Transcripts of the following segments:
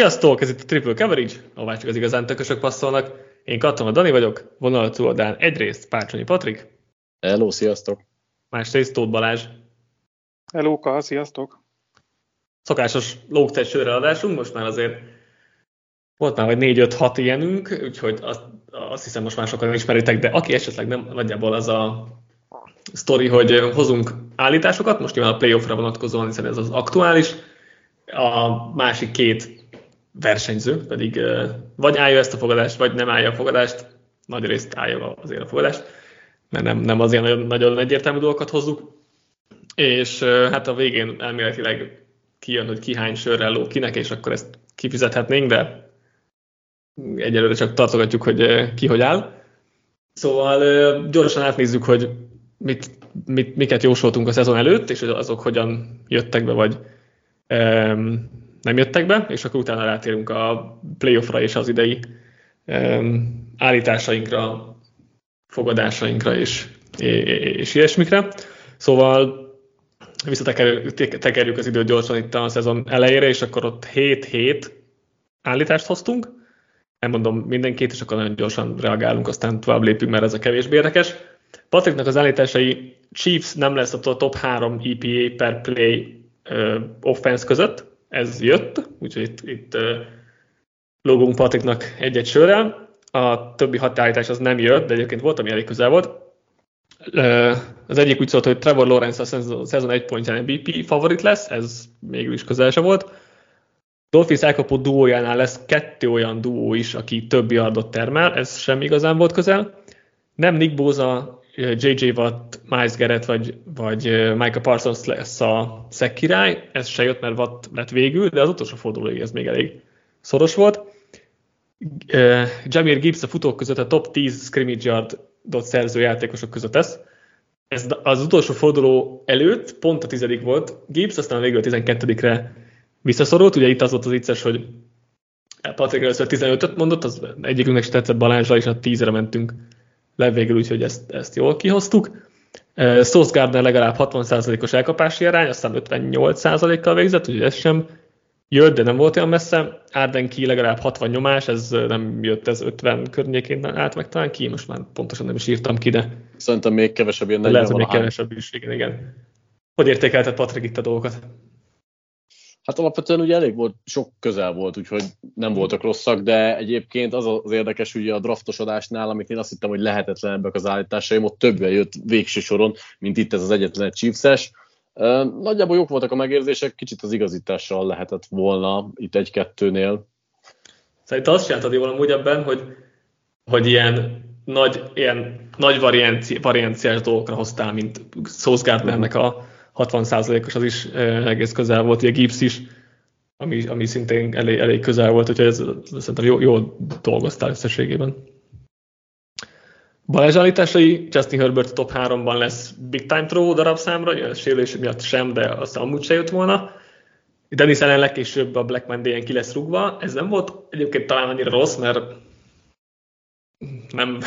Sziasztok, ez itt a Triple Coverage, ahová csak az igazán tökösök passzolnak. Én Katona Dani vagyok, vonal túloldán egyrészt Pácsonyi Patrik. Hello, sziasztok. Másrészt Tóth Balázs. Hello, sziasztok. Szokásos lógtest adásunk, most már azért volt már vagy 4-5-6 ilyenünk, úgyhogy azt, azt hiszem most már sokan ismeritek, de aki esetleg nem, nagyjából az a sztori, hogy hozunk állításokat, most nyilván a playoffra vonatkozóan, hiszen ez az aktuális, a másik két versenyző pedig vagy állja ezt a fogadást, vagy nem állja a fogadást, nagy részt állja azért a fogadást, mert nem, nem az ilyen nagyon, nagyon egyértelmű dolgokat hozzuk. És hát a végén elméletileg kijön, hogy ki hány sörrel ló kinek, és akkor ezt kifizethetnénk, de egyelőre csak tartogatjuk, hogy ki hogy áll. Szóval gyorsan átnézzük, hogy mit, mit, miket jósoltunk a szezon előtt, és azok hogyan jöttek be, vagy nem jöttek be, és akkor utána rátérünk a playoffra és az idei állításainkra, fogadásainkra és, és ilyesmikre. Szóval visszatekerjük az időt gyorsan itt a szezon elejére, és akkor ott 7-7 állítást hoztunk. Nem mondom mindenkit, és akkor nagyon gyorsan reagálunk, aztán tovább lépünk, mert ez a kevésbé érdekes. Patriknak az állításai Chiefs nem lesz a top 3 EPA per play uh, offense között, ez jött, úgyhogy itt, itt logunk Patriknak egy-egy sörrel. A többi hatállítás az nem jött, de egyébként volt, ami elég közel volt. Az egyik úgy szólt, hogy Trevor Lawrence a szezon egy pontján MVP favorit lesz, ez mégis is közel sem volt. Dolphins elkapó duójánál lesz kettő olyan duó is, aki több yardot termel, ez sem igazán volt közel. Nem Nick Bosa J.J. Watt, Miles Garrett vagy, vagy Michael Parsons lesz a szek király, ez se jött, mert Watt lett végül, de az utolsó fordulóig ez még elég szoros volt. Jamir Gibbs a futók között a top 10 scrimmage yardot szerző játékosok között ez. Ez az utolsó forduló előtt pont a tizedik volt, Gibbs aztán végül a 12-re visszaszorult, ugye itt az volt az vicces, hogy Patrick először 15-öt mondott, az egyikünknek is tetszett Balázsra, és a 10-re mentünk le végül, úgyhogy ezt, ezt jól kihoztuk. Sauce Gardner legalább 60%-os elkapási arány, aztán 58%-kal végzett, úgyhogy ez sem jött, de nem volt olyan messze. Arden ki legalább 60 nyomás, ez nem jött, ez 50 környékén állt meg talán ki, most már pontosan nem is írtam ki, de... Szerintem még kevesebb, 40 Lehet, hogy még kevesebb is, igen, igen. Hogy értékelted Patrik itt a dolgokat? Hát alapvetően ugye elég volt, sok közel volt, úgyhogy nem voltak rosszak, de egyébként az az érdekes, hogy a draftosodásnál, amit én azt hittem, hogy lehetetlenebbek az állításaim, ott többen jött végső soron, mint itt ez az egyetlen Chiefs-es. Nagyjából jók voltak a megérzések, kicsit az igazítással lehetett volna itt egy-kettőnél. Szerintem azt csináltad jól amúgy ebben, hogy, hogy ilyen nagy, ilyen nagy varianci, varianciás dolgokra hoztál, mint Sauce Gardnernek a 60%-os, az is egész közel volt, ugye Gibbs is, ami, ami szintén elég, elég közel volt, úgyhogy ez, szerintem jó, jó dolgoztál összességében. Balázs állításai, Justin Herbert top 3-ban lesz big time throw darabszámra, a sérülés miatt sem, de azt amúgy se jött volna. Dennis ellen legkésőbb a Black Monday-en ki lesz rúgva. Ez nem volt egyébként talán annyira rossz, mert nem,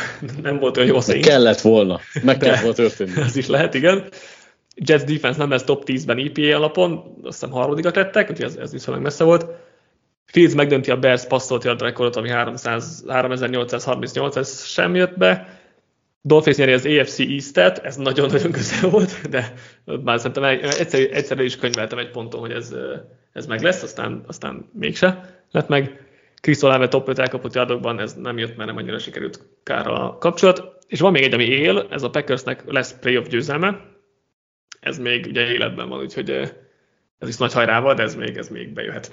nem volt olyan jó szín. Kellett volna, meg kellett volna történni. Ez is lehet, igen. Jets defense nem lesz top 10-ben EPA alapon, azt hiszem harmadikat lettek, úgyhogy ez, ez viszonylag messze volt. Fields megdönti a Bears passzolt yard rekordot, ami 300, 3838, ez sem jött be. Dolphins nyeri az AFC East-et, ez nagyon-nagyon közel volt, de már szerintem egyszer, egyszer is könyveltem egy ponton, hogy ez, ez meg lesz, aztán, aztán mégse lett meg. Chris Olave top 5 elkapott yardokban, ez nem jött, mert nem annyira sikerült kár a kapcsolat. És van még egy, ami él, ez a Packersnek lesz playoff győzelme, ez még ugye életben van, úgyhogy ez is nagy hajrával, de ez még, ez még bejöhet.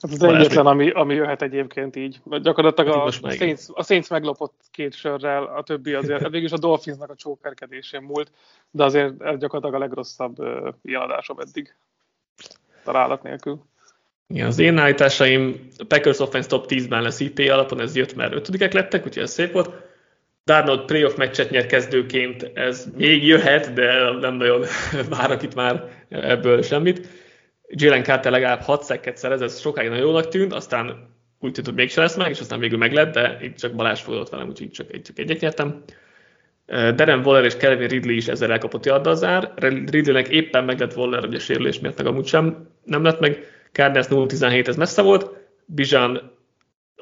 Ez az egyetlen, ami, ami jöhet egyébként így. Gyakorlatilag a, a, Saints, a Saints meglopott két sörrel, a többi azért, végülis a Dolphinsnak a csókerkedésén múlt, de azért ez gyakorlatilag a legrosszabb uh, iadásom eddig találat nélkül. Igen, az én állításaim a Packers offense top 10-ben lesz IP alapon, ez jött, mert ötödikek lettek, úgyhogy ez szép volt. Darnold playoff meccset nyer kezdőként, ez még jöhet, de nem nagyon várok itt már ebből semmit. Jalen Carter legalább 6 szekket szerez, ez sokáig nagyon jónak tűnt, aztán úgy tűnt, hogy mégsem lesz meg, és aztán végül meg lett, de itt csak Balázs fogadott velem, úgyhogy csak, csak egyet nyertem. Darren Waller és Kelvin Ridley is ezzel elkapott yarddal zár. Ridleynek éppen meg lett Waller, ugye sérülés miatt meg amúgy sem nem lett meg. Cardinals 0-17, ez messze volt. Bizsán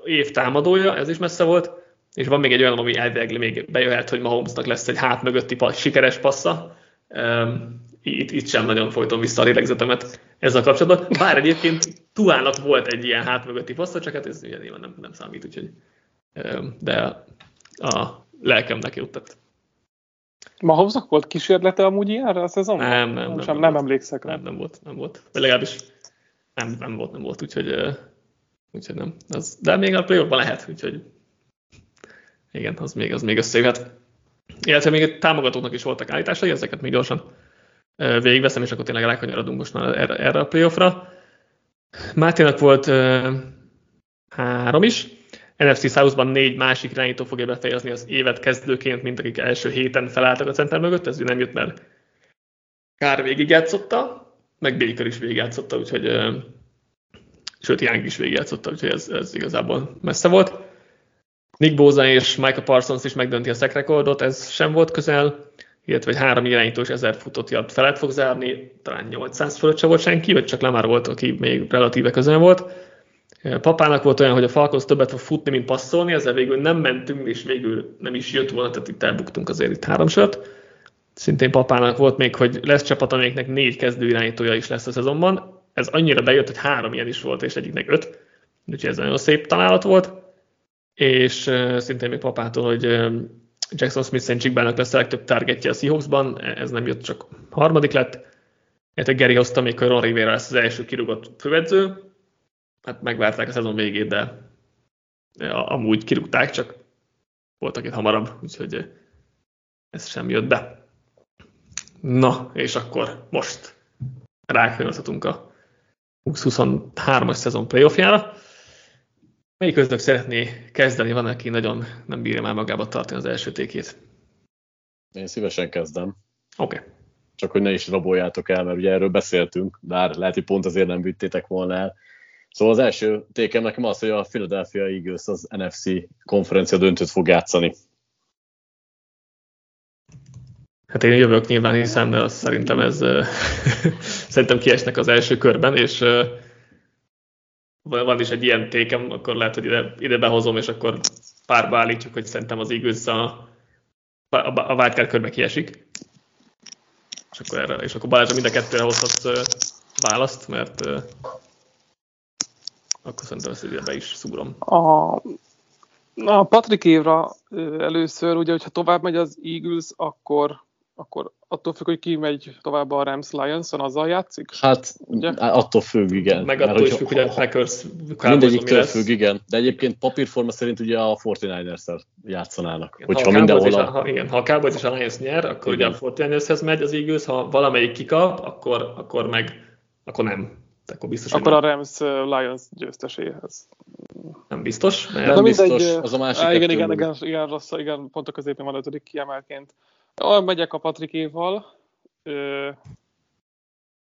év támadója, ez is messze volt, és van még egy olyan, ami elvileg még bejöhet, hogy Mahomesnak lesz egy hát mögötti passz, sikeres passza. Um, itt, itt sem nagyon folytom vissza a lélegzetemet ezzel kapcsolatban. Bár egyébként Tuának volt egy ilyen hát mögötti passza, csak hát ez ugye nyilván nem, nem számít, úgyhogy um, de a lelkemnek jutott. Mahomesnak volt kísérlete amúgy ilyenre a szezonban? Nem, nem, nem. Nem, nem, emlékszek rá. Nem, nem volt, nem volt. Vagy legalábbis nem, nem volt, nem volt, úgyhogy, úgyhogy nem. Az, de még a play lehet, úgyhogy igen, az még, az még összejöhet. Illetve még támogatóknak is voltak állításai, ezeket még gyorsan végigveszem, és akkor tényleg rákanyarodunk most már erre, erre a playoffra. Máténak volt uh, három is. NFC South-ban négy másik irányító fogja befejezni az évet kezdőként, mint akik első héten felálltak a center mögött, ez nem jött, mert Kár végigjátszotta, meg Baker is végigjátszotta, úgyhogy uh, sőt, Young is végigjátszotta, úgyhogy ez, ez igazából messze volt. Nick Boza és Michael Parsons is megdönti a szek rekordot, ez sem volt közel, illetve egy három irányítós ezer futott yard felett fog zárni, talán 800 fölött se volt senki, vagy csak Lamar volt, aki még relatíve közel volt. Papának volt olyan, hogy a Falcons többet fog futni, mint passzolni, ezzel végül nem mentünk, és végül nem is jött volna, tehát itt elbuktunk azért itt három. Szintén papának volt még, hogy lesz csapat, amelyiknek négy kezdő irányítója is lesz a szezonban. Ez annyira bejött, hogy három ilyen is volt, és egyiknek öt. Úgyhogy ez nagyon szép találat volt és szintén még papától, hogy Jackson Smith Csigbának lesz a legtöbb targetje a Seahawksban, ez nem jött, csak harmadik lett. Illetve Gary hozta még, hogy Ron Rivera lesz az első kirúgott főedző. Hát megvárták a szezon végét, de amúgy kirúgták, csak voltak itt hamarabb, úgyhogy ez sem jött be. Na, és akkor most rákönyvözhetünk a 2023-as szezon playoffjára. Melyik köztük szeretné kezdeni? Van, aki nagyon nem bírja már magába tartani az első tékét. Én szívesen kezdem. Oké. Okay. Csak hogy ne is raboljátok el, mert ugye erről beszéltünk, bár lehet, hogy pont azért nem vittétek volna el. Szóval az első tékem nekem az, hogy a Philadelphia Eagles az NFC konferencia döntőt fog játszani. Hát én jövök nyilván, hiszen de szerintem ez szerintem kiesnek az első körben, és van is egy ilyen tékem, akkor lehet, hogy ide, ide behozom, és akkor párba állítjuk, hogy szerintem az Eagles a, a, a wildcard körbe kiesik. És akkor, erre, és akkor Balázs mind a kettőre hozhat választ, mert akkor szerintem ezt ide be is szúrom. A, a Patrik évra először, ugye, hogyha tovább megy az Eagles, akkor akkor attól függ, hogy ki megy tovább a Rams Lions-on, azzal játszik? Hát ugye? attól függ, igen. Meg attól is függ, hogy a Packers Mindegyiktől függ, igen. De egyébként papírforma szerint ugye a 49ers-szel játszanának. Igen, hogyha ha mindenhol a... ha, igen, ha a Cowboys és a Lions nyer, akkor igen. ugye a 49ershez megy az Eagles, ha valamelyik kikap, akkor, akkor meg akkor nem. Akkor biztos, akkor a Rams Lions győzteséhez. Nem biztos. Mert... Nem biztos, mindegy, az a másik. Á, igen, igen, igen, igen, rossz, igen, pont a középén van ötödik kiemelként. Olyan megyek a Patrikéval. Ö,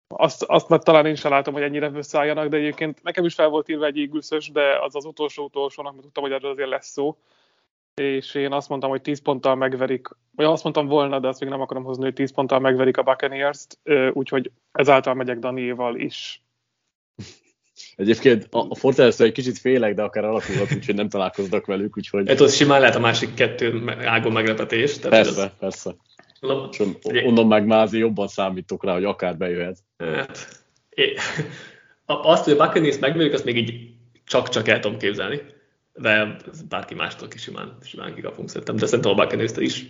azt, azt meg talán én sem látom, hogy ennyire összeálljanak, de egyébként nekem is fel volt írva egy égülszös, de az az utolsó utolsónak, mert tudtam, hogy erről azért lesz szó. És én azt mondtam, hogy 10 ponttal megverik, vagy azt mondtam volna, de azt még nem akarom hozni, hogy 10 ponttal megverik a Buccaneers-t, úgyhogy ezáltal megyek Daniéval is. Egyébként a, a Fortaleza egy kicsit félek, de akár alakulhat, úgyhogy nem találkoznak velük, úgyhogy... Hát ott simán lehet a másik kettő ágon meglepetés. Tehát persze, az... persze. No, És onnan meg már azért jobban számítok rá, hogy akár bejöhet. Hát, é, azt, hogy a Buccaneers megvegyük, azt még így csak-csak el tudom képzelni. De bárki mástól is simán, simán kikapunk szerintem. De szerintem a buccaneers is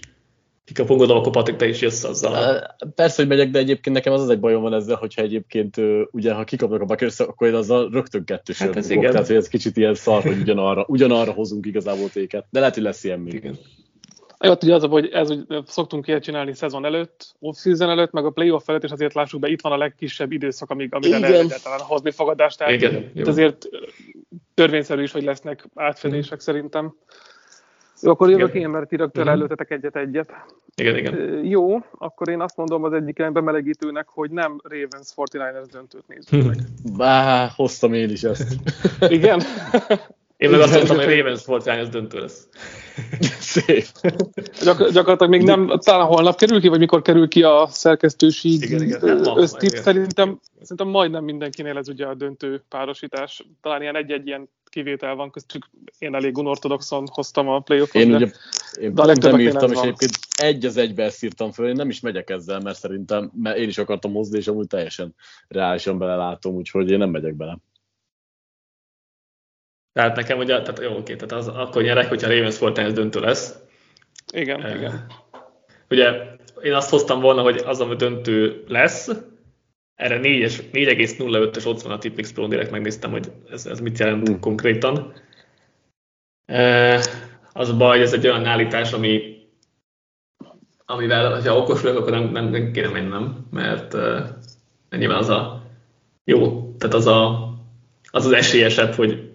gondolom, akkor Patrik, te is jössz azzal. Persze, hogy megyek, de egyébként nekem az az egy bajom van ezzel, hogyha egyébként ugye, ha kikapnak a Buccaneers, akkor én azzal rögtön kettős hát ez igen. Tehát, hogy ez kicsit ilyen szar, hogy ugyanarra, ugyanarra hozunk igazából téket. De lehet, hogy lesz ilyen még. Igen. Jó, ugye az, hogy ez, hogy szoktunk ilyet csinálni szezon előtt, off-season előtt, meg a playoff előtt, és azért lássuk be, itt van a legkisebb időszak, amíg, amire lehet egyáltalán hozni fogadást. Tehát Igen, azért törvényszerű is, hogy lesznek átfedések mm. szerintem. Jó, akkor jövök én, mert ti rögtön uh-huh. előtetek egyet-egyet. Igen, igen. Jó, akkor én azt mondom az egyik bemelegítőnek, hogy nem Ravens 49ers döntőt nézzük meg. Bá, hoztam én is ezt. igen? Én meg azt mondtam, hogy Ravens 49ers döntő lesz. Szép. Gyak, gyakorlatilag még nem, talán holnap kerül ki, vagy mikor kerül ki a szerkesztőség igen, igen. össztip. Szerintem, szerintem majdnem mindenkinél ez ugye a döntő párosítás. Talán ilyen egy-egy ilyen kivétel van, köztük én elég unortodoxon hoztam a playoffot. Én de, ugye én de a nem írtam, és egyébként egy az egybe ezt írtam föl, én nem is megyek ezzel, mert szerintem, mert én is akartam hozni, és amúgy teljesen reálisan belelátom, úgyhogy én nem megyek bele. Tehát nekem ugye, tehát jó, oké, tehát az, akkor nyerek, hogyha Ravens Fortnite döntő lesz. Igen, uh, igen. Ugye én azt hoztam volna, hogy az, ami döntő lesz, erre 4,05-ös ott van a Tipmix Pro, direkt megnéztem, hogy ez, ez mit jelent mm. konkrétan. Uh, az a baj, hogy ez egy olyan állítás, ami amivel, ha okos vagyok, akkor nem, nem, nem kéne mennem, mert uh, nyilván az a jó, tehát az a, az, az esélyesebb, hogy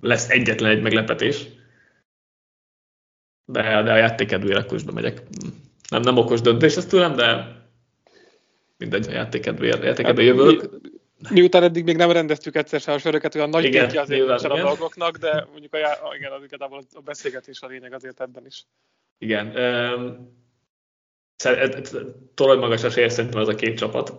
lesz egyetlen egy meglepetés, de, de a játékedvére akkor is bemegyek. Nem, nem okos döntés ez tőlem, de mindegy, a játékedvére, játékedvére hát, jövök. Mi, miután eddig még nem rendeztük egyszer sem a söröket, olyan nagy igen, azért a dolgoknak, de mondjuk a, a, igen, az igazából a beszélgetés a lényeg azért ebben is. Igen. Um, Torony magas esélyes szerintem ez a két csapat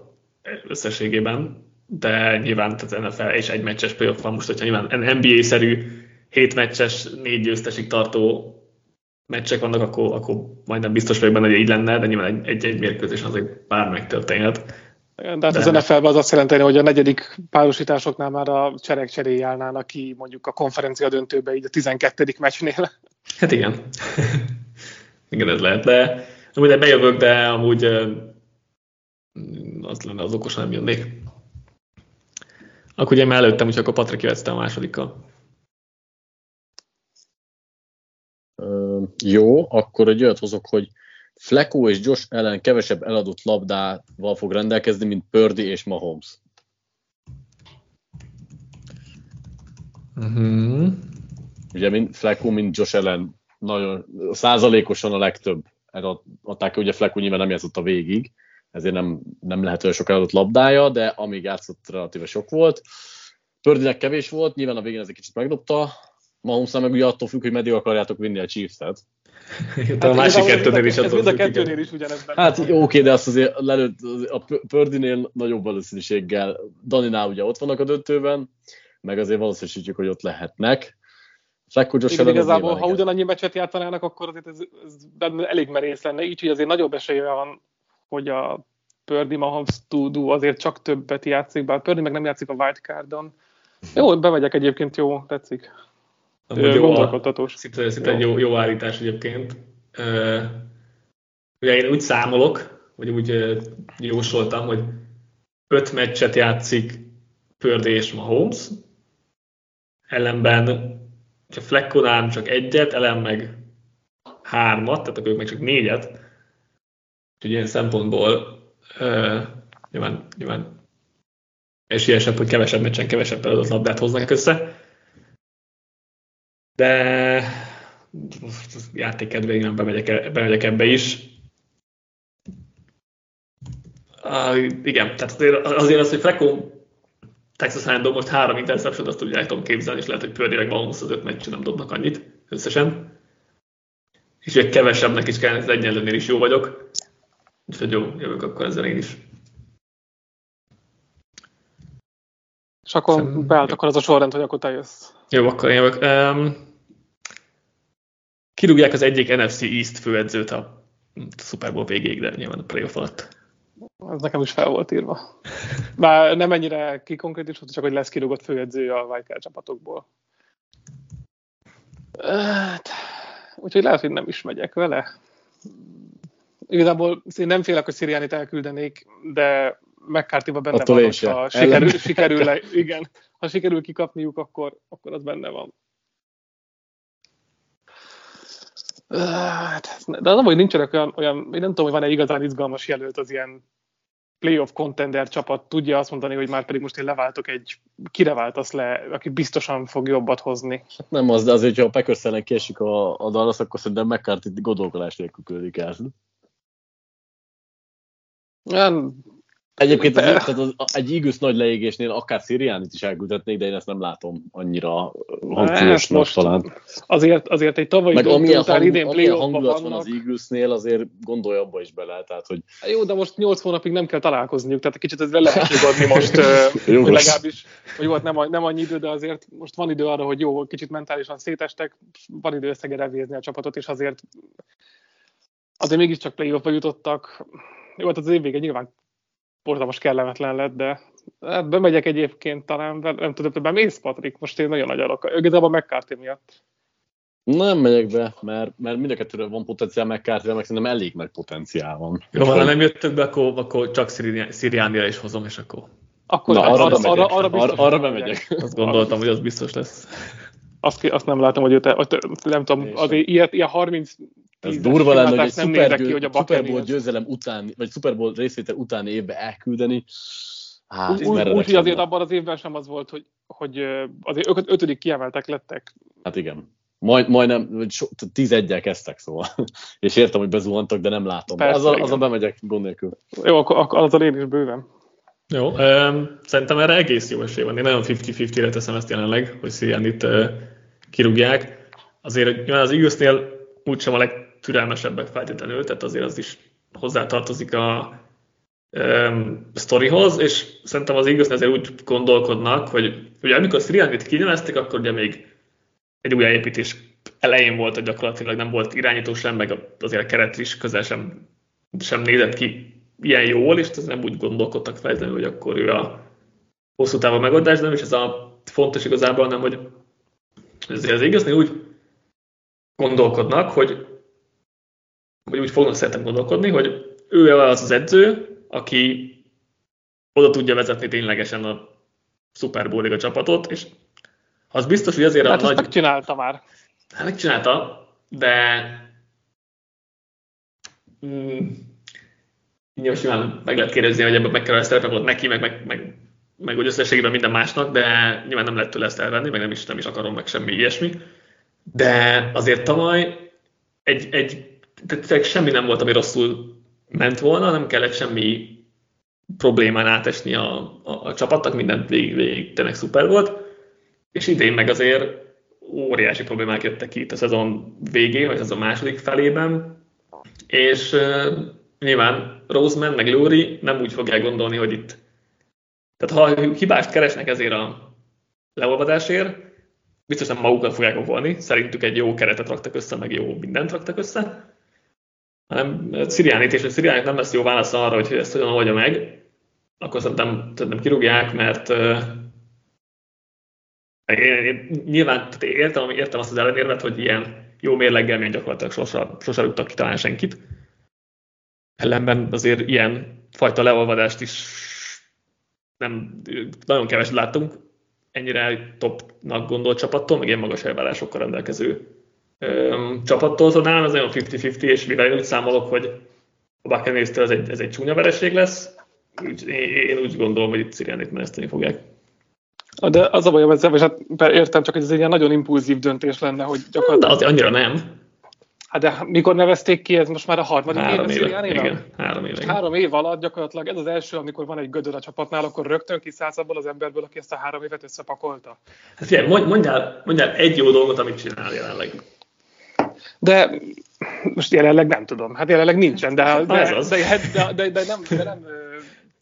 összességében, de nyilván tehát NFL és egy meccses playoff van most, hogyha nyilván NBA-szerű hét meccses, négy győztesig tartó meccsek vannak, akkor, akkor majdnem biztos vagyok benne, hogy így lenne, de nyilván egy-egy mérkőzés azért bár megtörténhet. De hát az NFL-ben az azt jelenti, hogy a negyedik párosításoknál már a cserek állnának ki mondjuk a konferencia döntőbe, így a 12. meccsnél. Hát igen. igen, ez lehet, de amúgy bejövök, de amúgy az lenne az okos, nem jönnék. Akkor ugye már előttem, úgyhogy akkor Patrik jöhetsz a másodikkal. jó, akkor egy olyat hozok, hogy Flecko és Josh ellen kevesebb eladott labdával fog rendelkezni, mint Purdy és Mahomes. Uh-huh. Ugye mint Flecko, mint Josh ellen nagyon százalékosan a legtöbb adták, ugye Flecko nyilván nem játszott a végig, ezért nem, nem lehet olyan sok eladott labdája, de amíg játszott relatíve sok volt. Pördinek kevés volt, nyilván a végén ez egy kicsit megdobta, Mahomes meg ugye attól függ, hogy meddig akarjátok vinni a Chiefs-et. Hát, a másik kettőnél is ez mind a kettőnél is ugyanez Hát jó, oké, de azt azért lelőtt, a Pördinél nagyobb valószínűséggel, Daninál ugye ott vannak a döntőben, meg azért valószínűsítjük, hogy ott lehetnek. Igen, igazából, ha ugyanannyi meccset játszanának, akkor azért ez, ez elég merész lenne, így, hogy azért nagyobb esélye van, hogy a Pördi Mahomes Tudu azért csak többet játszik, bár Pördi meg nem játszik a wildcardon. Jó, bemegyek egyébként, jó, tetszik. Amúgy gondolkodtatós. Szinte, szinte egy jó, jó állítás egyébként. Ugye én úgy számolok, vagy úgy jósoltam, hogy öt meccset játszik Pördi és Mahomes, ellenben ha Fleckonán csak egyet, ellen meg hármat, tehát akkor ők meg csak négyet. Úgyhogy ilyen szempontból uh, nyilván, nyilván esélyesebb, hogy kevesebb meccsen kevesebb adott labdát hoznak össze de játékedvényen bemegyek, e, bemegyek ebbe is. Uh, igen, tehát azért, azért az, hogy Flecko Texas Random most három interception, azt ugye el tudom képzelni, és lehet, hogy Pördileg Mahomes az öt meccs nem dobnak annyit összesen. És egy kevesebbnek is kell, az egyenlőnél is jó vagyok. Úgyhogy jó, jövök akkor ezzel én is. És akkor beállt akkor az a sorrend, hogy akkor te jössz. Jó, akkor én jövök. Um, kirúgják az egyik NFC East főedzőt a Super Bowl végéig, de nyilván a playoff alatt. Ez nekem is fel volt írva. Már nem ennyire kikonkrétisult, csak hogy lesz kirúgott főedző a Wildcard csapatokból. Hát, úgyhogy lehet, hogy nem is megyek vele. Igazából én nem félek, hogy Sziriánit elküldenék, de mccarthy benne Attól van, ha sikerül, sikerül, le, igen, ha sikerül kikapniuk, akkor, akkor az benne van. Hát, de az hogy nincsenek olyan, olyan, én nem tudom, hogy van-e igazán izgalmas jelölt az ilyen playoff contender csapat tudja azt mondani, hogy már pedig most én leváltok egy, kire váltasz le, aki biztosan fog jobbat hozni. Hát nem az, de azért, ha a Packers ellen kiesik a, a Dallas, akkor szerintem McCarthy gondolkodás nélkül küldik el. Nem, Egyébként az, tehát az, egy Igus nagy leégésnél akár Szíriánit is elküldhetnék, de én ezt nem látom annyira hangsúlyosnak talán. Azért, azért egy tavalyi Meg amilyen, után hang, idén amilyen hangulat van az Eaglesnél, azért gondolj abba is bele. Tehát, hogy... Jó, de most 8 hónapig nem kell találkozniuk, tehát kicsit ezzel lehet nyugodni most, legalábbis, hogy volt nem, nem annyi idő, de azért most van idő arra, hogy jó, kicsit mentálisan szétestek, van idő összegerevézni a csapatot, és azért azért mégiscsak play-offba jutottak. Jó, hát az év vége nyilván borzalmas kellemetlen lett, de hát bemegyek egyébként talán, nem tudom, többen mész, Patrik, most én nagyon nagy alak. Igazából McCarthy miatt. Nem megyek be, mert, mert mind a kettőről van potenciál McCarthy, meg szerintem elég nagy potenciál van. Jó, ha nem jöttök be, akkor, akkor csak Sziriánira is hozom, és akkor... Akkor Na, arra, arra, arra, arra, arra, arra bemegyek. Azt gondoltam, hogy az biztos lesz. Azt, azt nem látom, hogy őt, nem tudom, azért ilyet, ilyen 30 ez durva lenne, hogy egy Super, ki, hogy a Super Bowl győzelem után, vagy Super Bowl részvétel után évbe elküldeni. Hát, úgy, úgy, hogy azért abban az évben sem az volt, hogy, hogy azért ötödik kiemeltek lettek. Hát igen. Majd, majdnem, tíz egyel kezdtek, szóval. És értem, hogy bezuhantak, de nem látom. Persze, az, a, bemegyek gond nélkül. Jó, akkor, akkor az a én is bőven. Jó, um, szerintem erre egész jó esély van. Én nagyon 50-50-re teszem ezt jelenleg, hogy Szilian itt uh, kirúgják. Azért az Eaglesnél úgysem a leg, türelmesebbek feltétlenül, tehát azért az is hozzátartozik a um, sztorihoz, és szerintem az igaz, ezért úgy gondolkodnak, hogy ugye amikor Sirianit kinevezték, akkor ugye még egy újjáépítés elején volt, hogy gyakorlatilag nem volt irányító sem, meg azért a keret is közel sem, sem nézett ki ilyen jól, és ez nem úgy gondolkodtak feltétlenül, hogy akkor ő a hosszú távú megoldás, nem is ez a fontos igazából, nem, hogy ezért az igazni úgy gondolkodnak, hogy vagy úgy fognak szeretem gondolkodni, hogy ő az az edző, aki oda tudja vezetni ténylegesen a Super Bowl Liga csapatot, és az biztos, hogy azért hát a nagy... megcsinálta már. Hát megcsinálta, de mm, nyilván simán meg lehet kérdezni, hogy ebben kell szerepe volt neki, meg, meg, meg, meg úgy összességében minden másnak, de nyilván nem lehet tőle ezt elvenni, meg nem is, nem is akarom, meg semmi ilyesmi. De azért tavaly egy, egy tehát semmi nem volt, ami rosszul ment volna, nem kellett semmi problémán átesni a, a, a csapatnak, minden végig, végig tényleg szuper volt, és idén meg azért óriási problémák jöttek ki itt a szezon végén, vagy az a második felében, és uh, nyilván Roseman meg Lóri nem úgy fogják gondolni, hogy itt tehát ha hibást keresnek ezért a leolvadásért, biztos nem magukat fogják okolni, szerintük egy jó keretet raktak össze, meg jó mindent raktak össze, hanem Sziriánit, és a Sziriánit nem lesz jó válasz arra, hogy ezt hogyan oldja meg, akkor szerintem, szerintem kirúgják, mert én, én, nyilván tehát értem, értem azt az ellenérvet, hogy ilyen jó mérleggel még gyakorlatilag sosem, sosem rúgtak ki talán senkit. Ellenben azért ilyen fajta leolvadást is nem, nagyon keveset láttunk ennyire topnak gondolt csapattól, meg ilyen magas elvárásokkal rendelkező csapattól, szóval nálam ez olyan 50-50, és mivel én úgy számolok, hogy a buccaneers ez egy, ez egy csúnya vereség lesz, úgy, én úgy gondolom, hogy itt Sirianit meneszteni fogják. De az a bajom ezzel, és hát értem, csak hogy ez egy ilyen nagyon impulzív döntés lenne, hogy gyakorlatilag... De az annyira nem. Hát de mikor nevezték ki, ez most már a harmadik három éve, éve igen, három éve. Három év alatt gyakorlatilag ez az első, amikor van egy gödör a csapatnál, akkor rögtön kiszállsz abból az emberből, aki ezt a három évet összepakolta. Hát figyelj, mondjál, mondjál egy jó dolgot, amit csinál jelenleg. De most jelenleg nem tudom. Hát jelenleg nincsen, de, de, de, de, de, de nem, de nem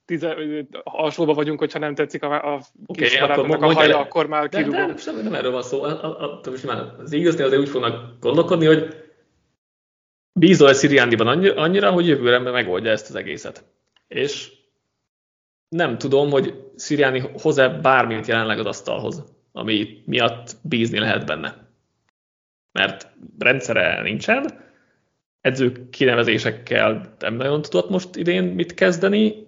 tize, alsóba vagyunk, hogyha nem tetszik a, a okay, akkor a hajla, akkor már kirúgom. De, de, nem, nem erről van szó. A, a, a, az igazni azért úgy fognak gondolkodni, hogy bízol-e Sziriándiban annyira, hogy jövőre megoldja ezt az egészet. És nem tudom, hogy Sziriáni hoz-e bármit jelenleg az asztalhoz, ami miatt bízni lehet benne mert rendszere nincsen, edzők kinevezésekkel nem nagyon tudott most idén mit kezdeni.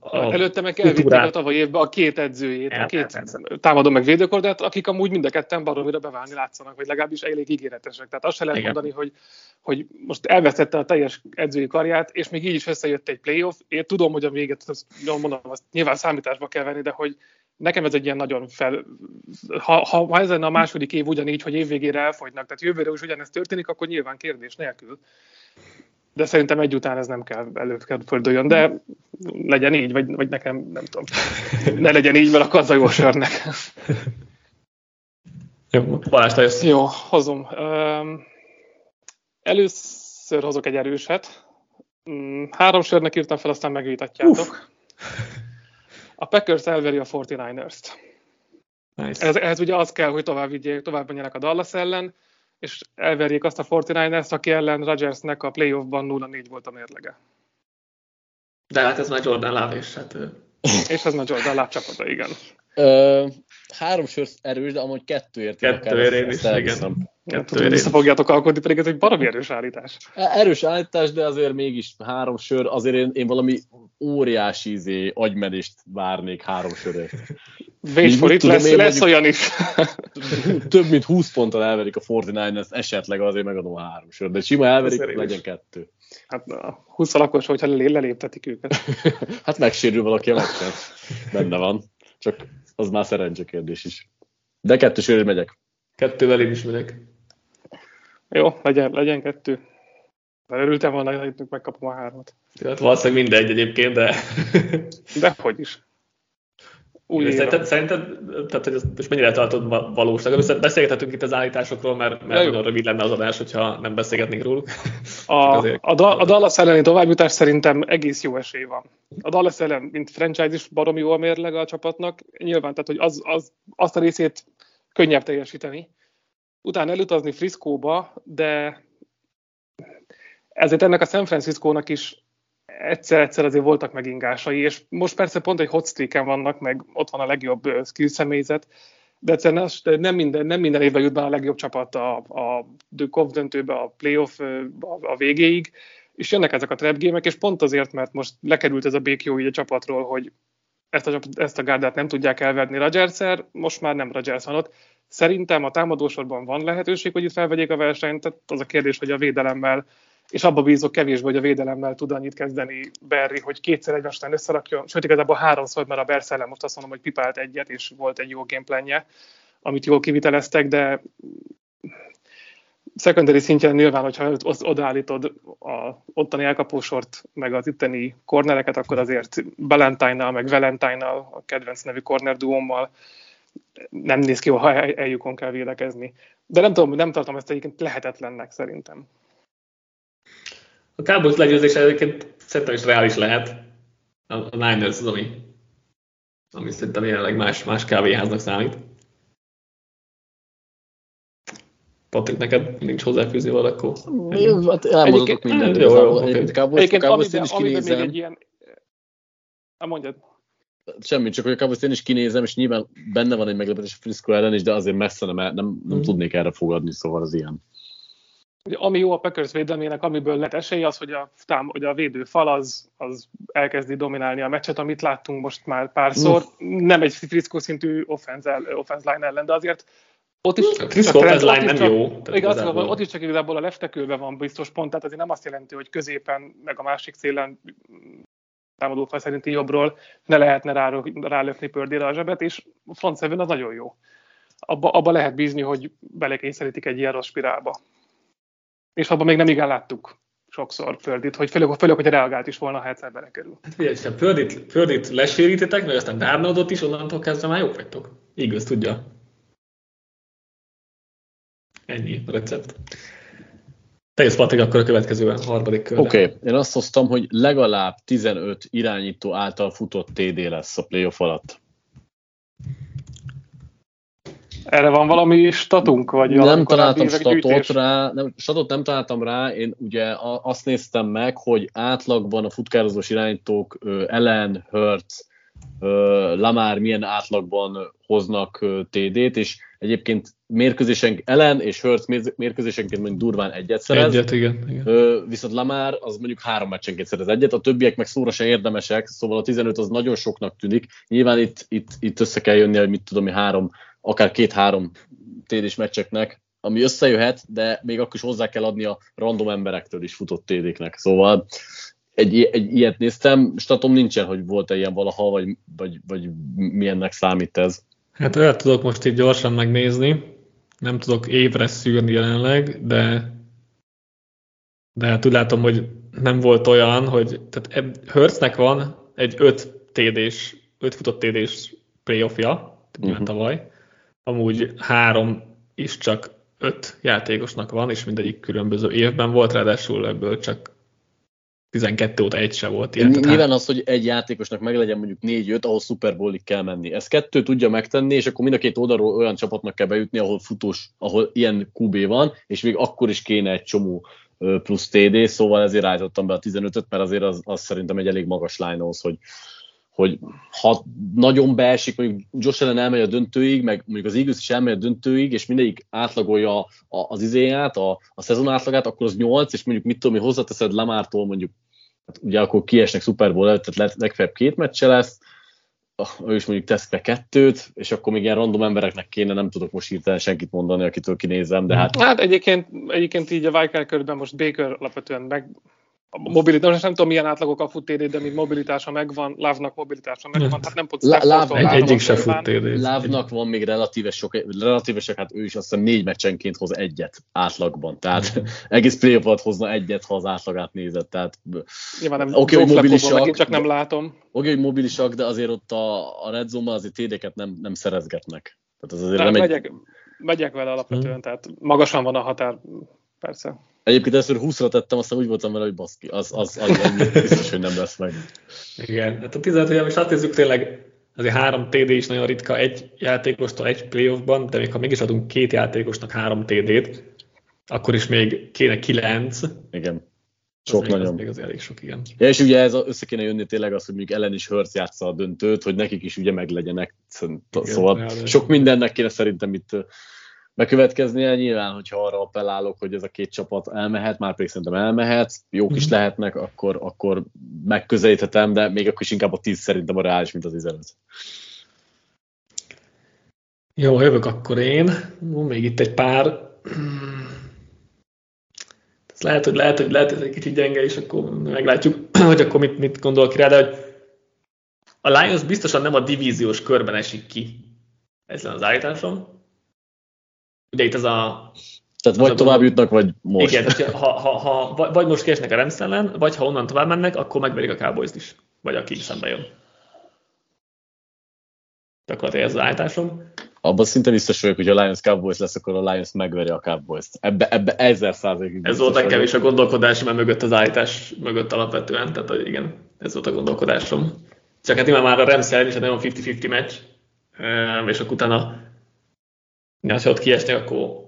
A Előtte meg elvitték a tavaly évben a két edzőjét, a két támadó meg védőkordát, akik amúgy mind a ketten baromira beválni látszanak, vagy legalábbis elég ígéretesek. Tehát azt se lehet Igen. mondani, hogy, hogy most elvesztette a teljes edzői karját, és még így is összejött egy playoff. Én tudom, hogy a véget, azt, mondom, azt nyilván számításba kell venni, de hogy nekem ez egy ilyen nagyon fel... Ha, ha, ha ez lenne a második év ugyanígy, hogy évvégére elfogynak, tehát jövőre is ugyanezt történik, akkor nyilván kérdés nélkül. de szerintem egy után ez nem kell földöljön, de legyen így, vagy, vagy nekem nem tudom. Ne legyen így, mert akkor az a jó sörnek. Jó, Balázs, te jössz. Jó, hozom. Először hozok egy erőset. Mm, három sörnek írtam fel, aztán megvitatjátok. A Packers elveri a 49ers-t. Nice. Ez, ez ugye az kell, hogy tovább vigyék, tovább menjenek a Dallas ellen, és elverjék azt a 49ers, aki ellen Rodgersnek a playoffban 0-4 volt a mérlege. De hát ez már Jordan Love, és hát... és ez már Jordan Love csapata, igen. Ö, három sör erős, de amúgy kettőért. Kettőért én is, igen. Tudom, vissza fogjátok alkotni, pedig ez egy baromi erős állítás. Erős állítás, de azért mégis három sör, azért én, én valami óriási izé, agymenést várnék három sörért. Wait for it, lesz, lesz olyan is. több mint 20 ponttal elverik a 49ers, esetleg azért megadom a három sör, de sima elverik, legyen is. kettő. Hát a 20 lakos, hogyha leléptetik őket. hát megsérül valaki a meccsen. Benne van. Csak az már szerencse kérdés is. De kettő sörért megyek. Kettővel én is megyek. Jó, legyen, legyen kettő. De örültem volna, hogy megkapom a hármat. Hát valószínűleg mindegy egyébként, de... de hogy is. Új szerinted, szerinted, tehát hogy most mennyire tartod valóság? Beszélgethetünk itt az állításokról, mert, mert nagyon rövid lenne az adás, hogyha nem beszélgetnénk róluk. A, a, a Dallas elleni továbbjutás szerintem egész jó esély van. A Dallas ellen, mint franchise is baromi jó a mérleg a csapatnak. Nyilván, tehát hogy az, az, azt a részét könnyebb teljesíteni. Utána elutazni Frisco-ba, de ezért ennek a San Francisco-nak is egyszer-egyszer azért voltak megingásai, és most persze pont egy hotstreaken vannak, meg ott van a legjobb skill személyzet, de egyszerűen nem minden, nem minden évben jut be a legjobb csapat a, a Dukov döntőbe, a playoff a, a végéig, és jönnek ezek a trap és pont azért, mert most lekerült ez a békjó így a csapatról, hogy ezt a, ezt a gárdát nem tudják elvedni rodgers most már nem Rodgers van ott. Szerintem a támadósorban van lehetőség, hogy itt felvegyék a versenyt, tehát az a kérdés, hogy a védelemmel és abba bízok kevésbé, hogy a védelemmel tud annyit kezdeni Berry, hogy kétszer egymásnál összerakjon, sőt igazából háromszor, mert a Bersz ellen most azt mondom, hogy pipált egyet, és volt egy jó gameplanje, amit jól kiviteleztek, de secondary szintjén nyilván, hogyha odaállítod a ottani elkapósort, meg az itteni kornereket, akkor azért valentine meg valentine a kedvenc nevű corner duommal nem néz ki, ha eljukon kell védekezni. De nem tudom, nem tartom ezt egyébként lehetetlennek szerintem. A Cowboys legyőzés egyébként szerintem is reális lehet. A Niners az, ami, ami szerintem jelenleg más, más kávéháznak számít. Patrik, neked nincs hozzáfűzni valakó? Hát elmondhatok mindent. Jó, jó. Egyébként Cowboys, Cowboys én is kinézem. Egy ilyen... mondjad. Semmi, csak hogy a Cowboys én is kinézem, és nyilván benne van egy meglepetés a Frisco ellen is, de azért messze nem, nem, nem mm. tudnék erre fogadni, szóval az ilyen. Ugye, ami jó a Packers védelmének, amiből lett esély, az, hogy a, tám, hogy a védő fal az, az elkezdi dominálni a meccset, amit láttunk most már párszor. Mm. Nem egy Frisco szintű offense, offense line ellen, de azért ott is a Frisco offense line nem csak, jó. Igaz, ott is csak igazából a leftekőben van biztos pont, tehát azért nem azt jelenti, hogy középen, meg a másik szélen támadó fal szerinti jobbról ne lehetne rá, rálökni pördére a zsebet, és a front seven az nagyon jó. Abba, abba lehet bízni, hogy belekényszerítik egy ilyen rossz spirálba és abban még nem igen láttuk sokszor Földit, hogy főleg, főleg hogy reagált is volna, ha egyszer belekerül. Hát figyelj, ha Földit, Földit lesérítitek, meg aztán Darnoldot is, onnantól kezdve már jók vagytok. Igaz, tudja. Ennyi recept. Te jössz, Patrik, akkor a következő a harmadik körre. Oké, okay. én azt hoztam, hogy legalább 15 irányító által futott TD lesz a playoff alatt. Erre van valami statunk? Vagy nem találtam statot gyűjtés? rá, nem, statot nem találtam rá, én ugye azt néztem meg, hogy átlagban a futkározós irányítók Ellen, Hertz, Lamar milyen átlagban hoznak TD-t, és egyébként mérkőzésen Ellen és Hertz mérkőzésenként mondjuk durván egyet szerez. Egyet, igen. igen. Viszont Lamar az mondjuk három meccsenként szerez egyet, a többiek meg szóra se érdemesek, szóval a 15 az nagyon soknak tűnik. Nyilván itt, itt, itt össze kell jönni, hogy mit tudom, hogy három akár két-három TD-s meccseknek, ami összejöhet, de még akkor is hozzá kell adni a random emberektől is futott TD-knek. Szóval egy, egy ilyet néztem, statom nincsen, hogy volt-e ilyen valaha, vagy, vagy, vagy milyennek számít ez. Hát olyat tudok most itt gyorsan megnézni, nem tudok évre szűrni jelenleg, de de hát úgy látom, hogy nem volt olyan, hogy tehát Hurtsnek van egy 5 TD-s, 5 futott TD-s playoffja, uh-huh. tavaly, amúgy három is csak öt játékosnak van, és mindegyik különböző évben volt, ráadásul ebből csak 12 óta egy se volt ilyen. Nyilván az, hogy egy játékosnak meg legyen mondjuk 4-5, ahol Super Bowl-ig kell menni. Ez kettő tudja megtenni, és akkor mind a két oldalról olyan csapatnak kell bejutni, ahol futós, ahol ilyen QB van, és még akkor is kéne egy csomó plusz TD, szóval ezért állítottam be a 15-öt, mert azért az, az szerintem egy elég magas line ahhoz, hogy, hogy ha nagyon beesik, mondjuk Josh Allen elmegy a döntőig, meg mondjuk az Eagles is elmegy a döntőig, és mindegyik átlagolja az izéját, a, a szezon átlagát, akkor az 8, és mondjuk mit tudom, mi hozzáteszed Lamártól mondjuk, hát ugye akkor kiesnek Super Bowl előtt, tehát legfeljebb két meccse lesz, ő is mondjuk tesz be kettőt, és akkor még ilyen random embereknek kéne, nem tudok most hirtelen senkit mondani, akitől kinézem, de hát... Hát egyébként, egyébként így a Viker körben most Baker alapvetően meg, a mobilitás, nem tudom milyen átlagok a futéd, de mint mobilitása megvan, Lávnak mobilitása megvan, hát nem pont Láv, egy, egyik se futéd. Lávnak van még relatíve sok, relatíve sok, hát ő is azt hiszem négy meccsenként hoz egyet átlagban, tehát egész play hozna egyet, ha az átlagát nézed, tehát Nyilván nem oké, hogy mobilisak, csak nem látom. Oké, hogy mobilisak, de azért ott a, a red zone azért tédeket nem, nem szerezgetnek. Tehát az azért nem, nem megyek, egy... megyek vele alapvetően, hmm. tehát magasan van a határ, persze. Egyébként először 20-ra tettem, aztán úgy voltam vele, hogy baszki, az, az, az, az biztos, hogy nem lesz meg. Igen, hát a 15 hogy most átnézzük tényleg, azért három TD is nagyon ritka egy játékostól egy playoffban, de még ha mégis adunk két játékosnak három TD-t, akkor is még kéne kilenc. Igen. Sok az nagyon. Még, az még az elég sok, igen. Ja, és ugye ez össze kéne jönni tényleg az, hogy mondjuk ellen is Hurts játsza a döntőt, hogy nekik is ugye meglegyenek. Szóval igen, sok mindennek kéne szerintem itt bekövetkeznie. Nyilván, hogyha arra appellálok, hogy ez a két csapat elmehet, már pedig szerintem elmehet, jók is mhm. lehetnek, akkor, akkor megközelíthetem, de még akkor is inkább a 10 szerintem a reális, mint az 15. Jó, jövök akkor én. Még itt egy pár. Ez lehet, hogy lehet, hogy lehet, hogy ez egy kicsit gyenge, és akkor meglátjuk, hogy akkor mit, mit gondol ki rá, de hogy a Lions biztosan nem a divíziós körben esik ki. Ez az állításom ugye itt az a... Tehát vagy tovább jutnak, vagy most. Igen, ha, ha, ha, vagy most kiesnek a Rams ellen, vagy ha onnan tovább mennek, akkor megverik a cowboys is. Vagy aki szembe jön. Gyakorlatilag ez az állításom. Abban szinte biztos vagyok, hogy a Lions Cowboys lesz, akkor a Lions megveri a Cowboys-t. Ebbe, ebbe ezer százalékig Ez volt nekem is a gondolkodás, mert mögött az állítás mögött alapvetően, tehát igen, ez volt a gondolkodásom. Csak hát már a Rams ellen is egy nagyon 50-50 meccs, és akkor utána Ja, ha ott kiesnek, akkor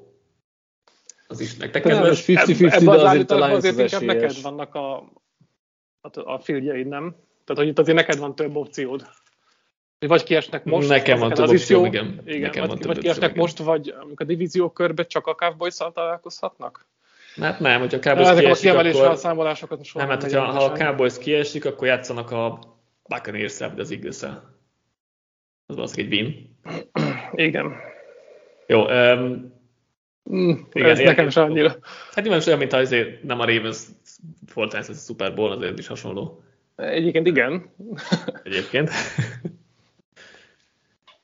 az is nektek kedves. 50-50, de azért a azért az inkább neked vannak a, a, a fieldjeid, nem? Tehát, hogy itt azért neked van több opciód. Vagy kiesnek most. Nekem van több opció, igen. igen. Nekem vagy, van vagy kiesnek opció, most, vagy a divízió körbe csak a cowboys találkozhatnak? Hát nem, hogyha a Cowboys hát, kiesik, a akkor... számolásokat most Nem, hát hogyha, ha a Cowboys kiesik, akkor játszanak a buccaneers de az eagles. Az valószínűleg egy win. Igen. Jó, um, mm, igen, ez nekem is annyira. Hát nyilván olyan, mint azért nem a Ravens volt ez a Super Bowl, azért is hasonló. Egyébként igen. Egyébként.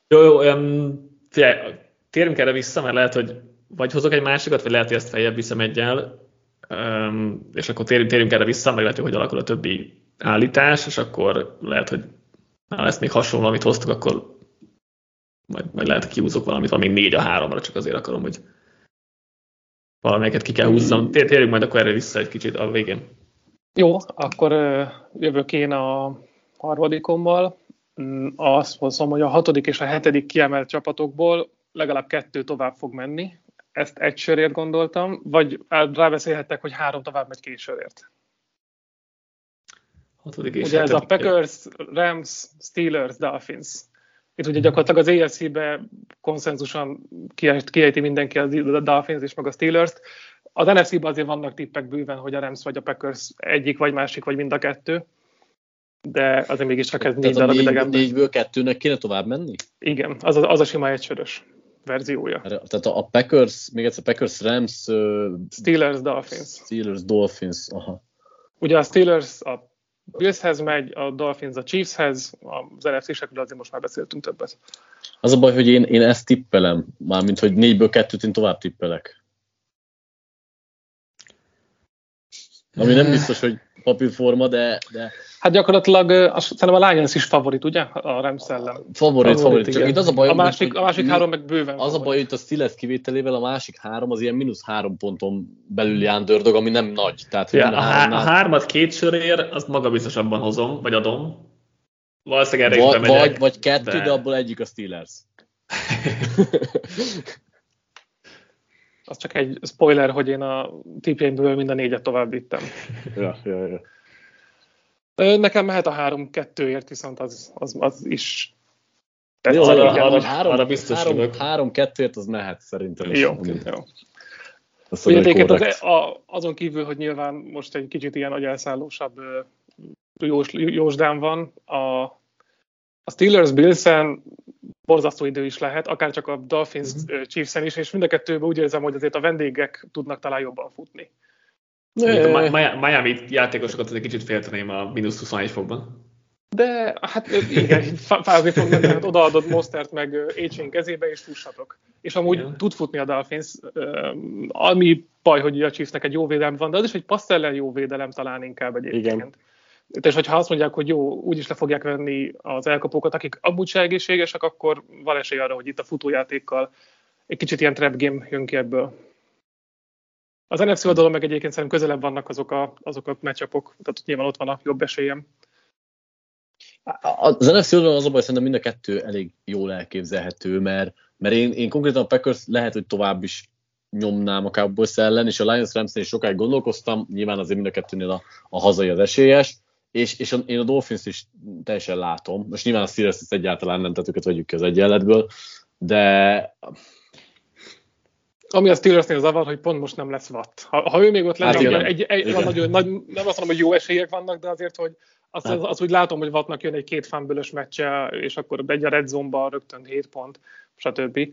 jó, jó, um, figyelj, térjünk erre vissza, mert lehet, hogy vagy hozok egy másikat, vagy lehet, hogy ezt feljebb viszem egyel, um, és akkor térjünk, térjünk erre vissza, meg lehet, hogy alakul a többi állítás, és akkor lehet, hogy ha lesz még hasonló, amit hoztuk, akkor majd, majd lehet, hogy kihúzok valamit, valami négy a háromra, csak azért akarom, hogy valamelyiket ki kell húzzam. Térjünk majd akkor erre vissza egy kicsit a végén. Jó, akkor jövök én a harmadikommal. Mm, azt mondom, hogy a hatodik és a hetedik kiemelt csapatokból legalább kettő tovább fog menni. Ezt egy sörért gondoltam, vagy rábeszélhettek, hogy három tovább megy két sörért. Hatodik és Ugye ez a Packers, Rams, Steelers, Dolphins. Itt ugye gyakorlatilag az AFC-be konszenzusan kiejti mindenki a Dolphins és meg a Steelers-t. Az NFC-ben azért vannak tippek bőven, hogy a Rams vagy a Packers egyik vagy másik, vagy mind a kettő. De azért mégiscsak ez négy darab idegen. Négyből kettőnek kéne tovább menni? Igen, az a, az a sima egysörös verziója. Tehát a Packers, még egyszer Packers, Rams... Uh, Steelers, Dolphins. Steelers, Dolphins, aha. Ugye a Steelers a Billshez megy, a Dolphins a Chiefshez, az NFC-sekről azért most már beszéltünk többet. Az a baj, hogy én, én ezt tippelem, mármint, hogy négyből kettőt én tovább tippelek. Ami nem biztos, hogy papírforma, de, de... Hát gyakorlatilag azt, szerintem a Lions is favorit, ugye? A Rams ellen. Favorit, favorit. Csak itt az a baj, a másik, a másik három meg bőven Az a baj, hogy a Steelers kivételével a másik három az ilyen mínusz három ponton belüli underdog, ami nem nagy. Tehát, ja, a, há- a hármat két sörér, azt magabiztosabban hozom, vagy adom. Valószínűleg erre vagy, vagy, vagy kettő, de... de abból egyik a Steelers. az csak egy spoiler, hogy én a tipjeimből mind a négyet tovább vittem. ja, ja, ja. Nekem mehet a 3-2-ért, viszont az, az, az is jó, arra, arra, három, arra biztos három, három kettőért az mehet szerintem is. Jó, jó. Ugye az, a, azon kívül, hogy nyilván most egy kicsit ilyen agyelszállósabb jós, jósdán van, a, a Steelers Bills-en borzasztó idő is lehet, akár csak a Dolphins uh-huh. Chiefs-en is, és mind a kettőben úgy érzem, hogy azért a vendégek tudnak talán jobban futni. A Miami játékosokat egy kicsit félteném a mínusz 21 fokban. De hát igen, fázni fog menni, hát odaadod Mostert meg Aichen kezébe, és fussatok. És amúgy igen. tud futni a Dolphins, ami baj, hogy a Chiefsnek egy jó védelem van, de az is egy passz ellen jó védelem talán inkább egyébként. Igen. És hogyha azt mondják, hogy jó, úgyis le fogják venni az elkapókat, akik amúgy se egészségesek, akkor van esély arra, hogy itt a futójátékkal egy kicsit ilyen trap game jön ki ebből. Az NFC oldalon meg egyébként szerintem közelebb vannak azok a, azok a matchupok, tehát nyilván ott van a jobb esélyem. Az NFC oldalon az a szerintem mind a kettő elég jól elképzelhető, mert, mert én, én konkrétan a Packers lehet, hogy tovább is nyomnám a Cowboys ellen, és a Lions rams is sokáig gondolkoztam, nyilván azért mind a kettőnél a, a hazai az esélyes, és, és a, én a Dolphins is teljesen látom. Most nyilván a Steelers egyáltalán nem, tehát őket vegyük ki az egyenletből, de ami a Steelersnél zavar, hogy pont most nem lesz Watt. Ha, ha ő még ott lenne, hát egy, egy, nagyon nagy, nem azt mondom, hogy jó esélyek vannak, de azért, hogy azt, hát. az, az, úgy látom, hogy Wattnak jön egy két fánbölös meccse, és akkor egy a red zone rögtön 7 pont, stb.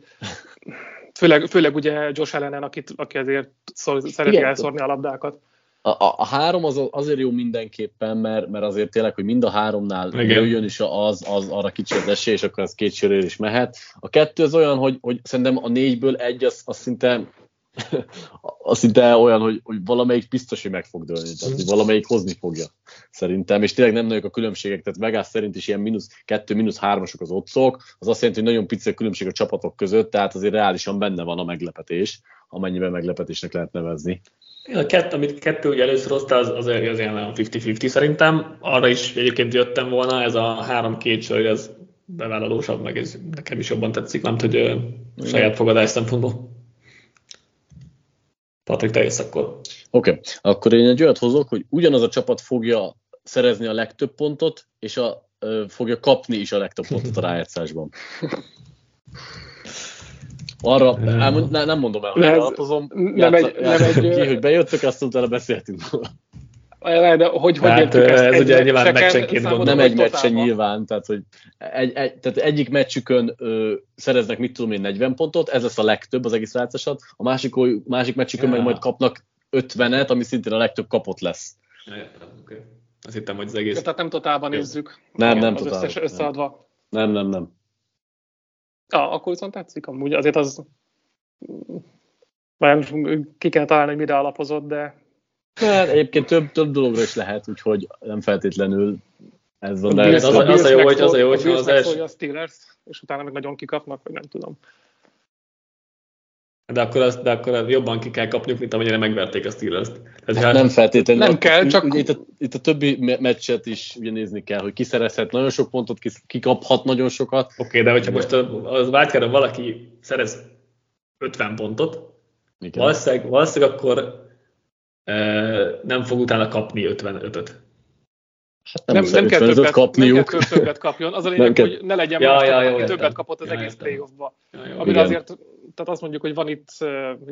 Főleg, főleg ugye Josh Allen, akit, aki azért szor, szereti Igen. elszórni a labdákat. A, a, a három az azért jó mindenképpen, mert, mert azért tényleg, hogy mind a háromnál jöjjön is az, az arra kicsit esély, és akkor ez két is mehet. A kettő az olyan, hogy, hogy szerintem a négyből egy az, az szinte az szinte olyan, hogy, hogy valamelyik biztos, hogy meg fog dőlni, tehát hogy valamelyik hozni fogja, szerintem, és tényleg nem nagyok a különbségek, tehát Vegas szerint is ilyen mínusz kettő, mínusz hármasok az otcok, az azt jelenti, hogy nagyon pici a különbség a csapatok között, tehát azért reálisan benne van a meglepetés, amennyiben meglepetésnek lehet nevezni. A kettő, amit kettő ugye először hozta, az, az, az ilyen 50-50 szerintem. Arra is egyébként jöttem volna, ez a három-két sor, ez bevállalósabb, meg ez nekem is jobban tetszik, nem hogy saját fogadás szempontból. Patrik, te jössz akkor. Oké, okay. akkor én egy olyat hozok, hogy ugyanaz a csapat fogja szerezni a legtöbb pontot, és a, ö, fogja kapni is a legtöbb pontot a rájátszásban. Arra, elmond, ne, nem mondom el, hogy alapozom. Nem egy, nem egy, ki, hogy bejöttök, azt utána beszéltünk róla. De hogy, hogy hát, ez egy ugye nyilván meccsenként gondolom. Nem egy meccsen nyilván, tehát, hogy egy, egy, tehát egyik meccsükön ö, szereznek, mit tudom én, 40 pontot, ez lesz a legtöbb az egész rácásat, a másik, másik meccsükön ja. meg majd kapnak 50-et, ami szintén a legtöbb kapott lesz. Ja, értem, okay. Azt hittem, hogy az egész... Tehát nem totálban nézzük. Nem, igen, nem az totál. összes összeadva. Nem, nem, nem. Ah, akkor viszont tetszik, amúgy azért az már ki kell találni, hogy mire alapozott, de... Hát, egyébként több, több dologra is lehet, úgyhogy nem feltétlenül ez van. De az, az, az, a jó, hogy az a jó, hogy az első... A Steelers, és utána meg nagyon kikapnak, vagy nem tudom. De akkor, az, de akkor jobban ki kell kapniuk, mint amennyire megverték a Steelers-t. Hát hát nem feltétlenül. Nem kell, csak... Itt a, itt a többi meccset is ugye nézni kell, hogy kiszerezhet nagyon sok pontot, kikaphat nagyon sokat. Oké, okay, de hogyha most az váltjára valaki szerez 50 pontot, valószínűleg, valószínűleg akkor e, nem fog utána kapni 55-öt. Hát nem, nem, nem, kell többet, kapniuk. nem kell többet kapjon. Az a lényeg, hogy ne legyen ja, más, ja, aki jó, többet kapott az ja, egész playoffba. Ja, Amire azért, tehát azt mondjuk, hogy van itt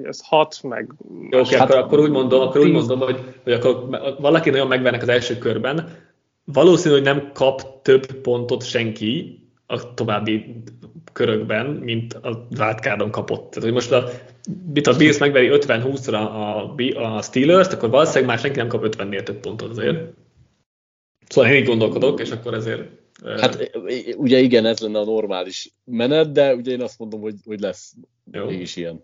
ez hat, meg... Jó, okay, hát, akkor, akkor, úgy mondom, akkor úgy mondom, hogy, hogy akkor valaki nagyon megvernek az első körben, valószínű, hogy nem kap több pontot senki a további körökben, mint a wildcardon kapott. Tehát, hogy most a, mit a Bills megveri 50-20-ra a, a Steelers-t, akkor valószínűleg már senki nem kap 50-nél több pontot azért. Szóval én így gondolkodok, és akkor ezért... Hát ugye igen, ez lenne a normális menet, de ugye én azt mondom, hogy, hogy lesz Jó. mégis ilyen.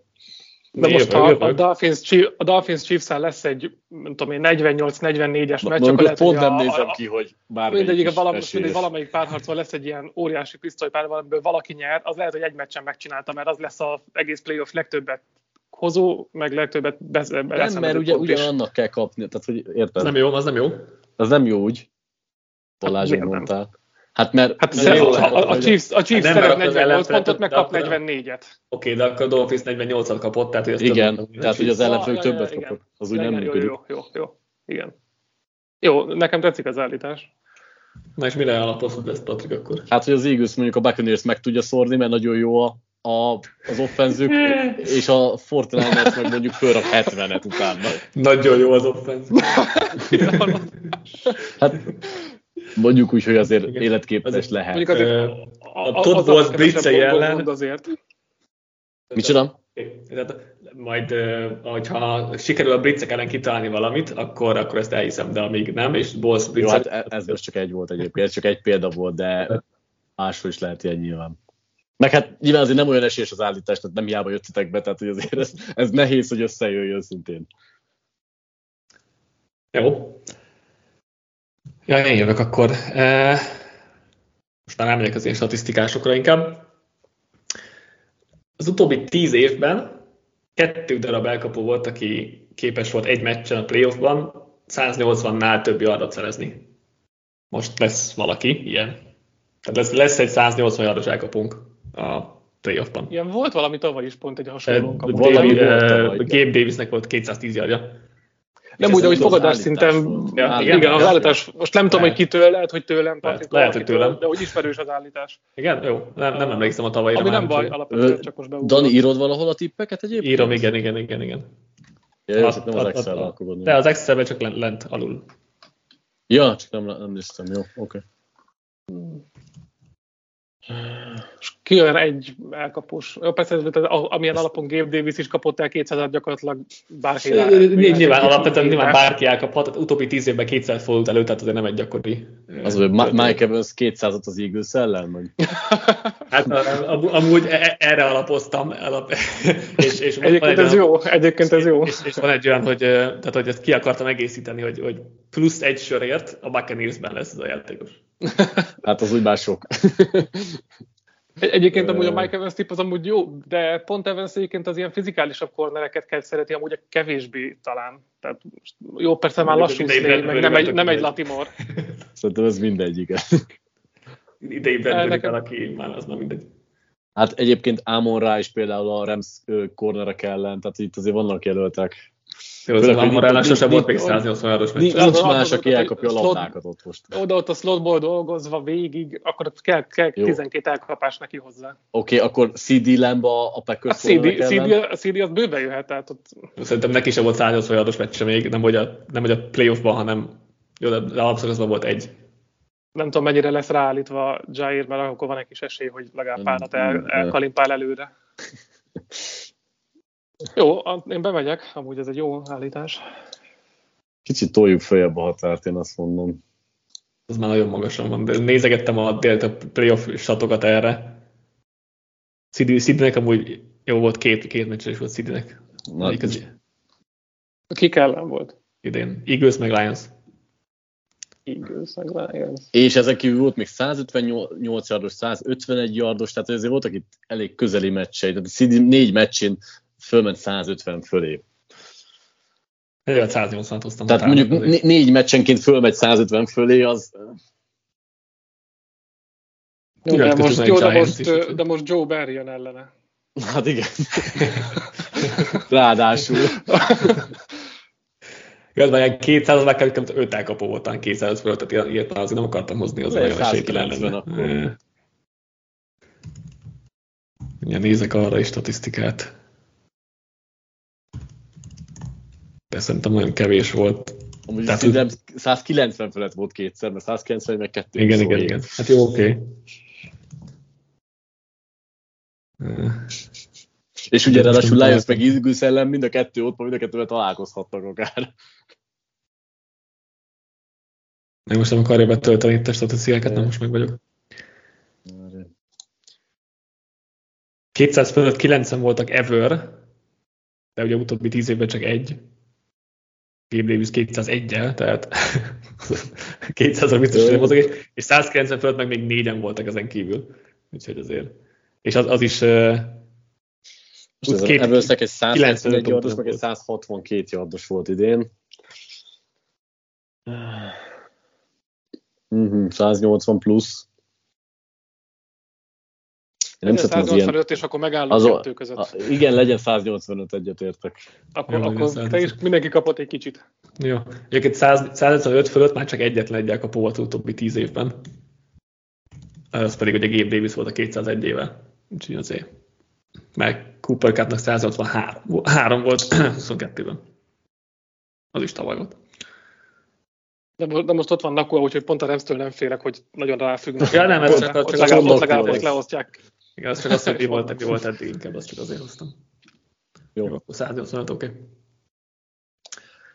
De most ha a Dolphins, a Dolphins chiefs lesz egy, nem tudom én, 48-44-es meccs, akkor lehet, pont nem a, nézem ki, hogy bármelyik mindegy, valami, mindegy, valamelyik párharcban lesz egy ilyen óriási pisztolypár, valamiből valaki nyer, az lehet, hogy egy meccsen megcsinálta, mert az lesz az egész playoff legtöbbet hozó, meg legtöbbet bez, Nem, mert ugye ugyanannak kell kapni, tehát hogy érted? Nem jó, az nem jó. Az nem jó úgy. Balázs hát, mondtál. Hát mert... Hát mert jó, a, a, a Chiefs, a Chiefs hát szeret 48 pontot, meg kap 44-et. Oké, de akkor a Dolphins 48-at kapott, tehát hogy az Igen, több, tehát hogy az ellenfők többet kapott. Az úgy nem működik. Jó, jó, jó, igen. Jó, nekem tetszik az állítás. Na és mire alapozhat ezt, Patrik, akkor? Hát, hogy az Eagles mondjuk a Buccaneers meg tudja szórni, mert nagyon jó a, a, az offenzük, és a Fortnite meg mondjuk fölrak 70-et utána. Nagyon jó az offenzük. hát Mondjuk úgy, hogy azért Igen. életképes azért, lehet. Mondjuk azért, uh, a, a Todd Bowles blitzei ellen... Azért. Micsoda? majd, hogyha sikerül a blitzek ellen kitalálni valamit, akkor, akkor ezt elhiszem, de amíg nem, és Bowles blitzek... Jó, hát e- ez most csak egy volt egyébként, ez csak egy példa volt, de máshol is lehet ilyen nyilván. Meg hát nyilván azért nem olyan esélyes az állítás, tehát nem hiába jöttetek be, tehát hogy azért ez, ez nehéz, hogy összejöjjön szintén. Jó. Ja, én jövök akkor. Most már elmegyek az én statisztikásokra inkább. Az utóbbi tíz évben kettő darab elkapó volt, aki képes volt egy meccsen a playoffban 180-nál több yardat szerezni. Most lesz valaki ilyen. Tehát lesz, lesz egy 180 yardos elkapunk a playoffban. Ilyen volt valami tavaly is pont egy hasonló. Gabe Davisnek volt 210 yardja. Nem úgy, hogy fogadás szinten, ja, igen, igen, az állítás, most nem tudom, hogy kitől, lehet, hogy tőlem, lehet, lehet hogy tőlem. De hogy ismerős az állítás. Igen, jó, nem, nem emlékszem a tavalyra. Ami nem baj, alapvetően csak most beugrott. Dani, írod valahol a tippeket egyébként? Írom, igen, igen, igen, igen. Ja, a, nem az excel De az excel csak lent, lent alul. Ja, csak nem, nem néztem, jó, oké. Okay. Kijön egy elkapós. Jó, persze, ez, amilyen alapon Gabe Davis is kapott el 200 gyakorlatilag bárki. Nyilván alapvetően nyilván bárki elkaphat, utóbbi 10 évben 200 fordult elő, tehát azért nem egy gyakori. Az, hogy Mike Evans 200-at az Eagles ellen? Vagy? Hát amúgy e- e- erre alapoztam. Alap, és, és egyébként ez jó, egyébként ez jó. És, és, van egy olyan, hogy, tehát, hogy ezt ki akartam egészíteni, hogy, hogy plusz egy sörért a Buccaneers-ben lesz ez a játékos. Hát az úgy már sok. Egyébként amúgy a Mike Evans tip az amúgy jó, de pont Evans egyébként az ilyen fizikálisabb kornereket kell szereti, amúgy a kevésbé talán. Tehát jó, persze már lassú szél, meg nem egy, nem egy Latimor. Szerintem ez mindegy, igen. Idei Bradbury aki már az már mindegy. Hát egyébként Ámon rá is például a Rams kornerek ellen, tehát itt azért vannak jelöltek. Jó, az a Morálnak sose volt még 180 os meccs. Nincs más, aki elkapja a labdákat ott most. Oda ott a slotból dolgozva végig, akkor kell, kell 12 elkapás neki hozzá. Oké, akkor CD Lemba a Packers a CD, CD, a CD az bőven jöhet, tehát ott... Szerintem neki sem volt 180 os meccse még, nem hogy a, nem hogy a playoffban, hanem jó, de, de alapszakaszban volt egy. Nem tudom, mennyire lesz ráállítva Jair, mert akkor van egy kis esély, hogy legalább párat el, elkalimpál előre. Jó, én bemegyek, amúgy ez egy jó állítás. Kicsit toljuk följebb a határt, én azt mondom. Ez már nagyon magasan van, de nézegettem a, a playoff statokat erre. Szidnek amúgy jó volt, két, két meccses is volt Szidnek. Kik ellen volt? Idén. Eagles meg Lions. Eagles meg Lions. És ezek kívül volt még 158 yardos, 151 yardos, tehát azért voltak itt elég közeli meccsei. Tehát a négy meccsén fölment 150 fölé. Én 180 hoztam. Tehát mondjuk azért. négy meccsenként fölmegy 150 fölé, az... Jó, de, most, jó, de, most, de most Joe Barry jön ellene. Hát igen. Ráadásul. Igazán ilyen 200 meg kell, 5 elkapó voltán 200 fölött, tehát ilyet azért nem akartam hozni az olyan esélytelen lenne. Ja, nézek arra is statisztikát. De szerintem nagyon kevés volt. Amúgy Tehát, szerintem 190 felett volt kétszer, mert 190 meg kettő. Igen, igen, igen. Hát jó, oké. Okay. És ugye ráadásul Lions meg Eagles ellen mind a kettő ott mind a kettővel találkozhattak akár. Én most nem akarja betölteni itt a statisztikákat, nem most meg vagyok. 200 fölött 90 voltak ever, de ugye utóbbi tíz évben csak egy. Gabe Davis 201-el, tehát 200-ra biztos, hogy nem mozog, és 190 fölött meg még négyen voltak ezen kívül. Úgyhogy azért. És az, az is most ez két, ebből egy 191 yardos, meg egy 162 yardos volt idén. Mm-hmm, 180 plusz. Nem 185, ilyen... és akkor megállunk az kettő között. A, igen, legyen 185, egyetértek. Akkor, Jó, akkor te is mindenki kapott egy kicsit. Jó. Egyébként 155 fölött már csak egyetlen egyel kapó volt utóbbi 10 évben. Ez pedig ugye Gabe Davis volt a 201 éve. Úgyhogy azért. Meg Cooper Cupnak 183 három volt 22-ben. Az is tavaly volt. De, de most ott van Nakua, úgyhogy pont a Remstől nem félek, hogy nagyon ráfüggnek. Ja, nem, ez csak, legalább, ott legalább leosztják. Igen, az csak azt, hogy mi volt, mi volt eddig, inkább azt csak azért hoztam. Jó. Jó, akkor 185, oké. Okay.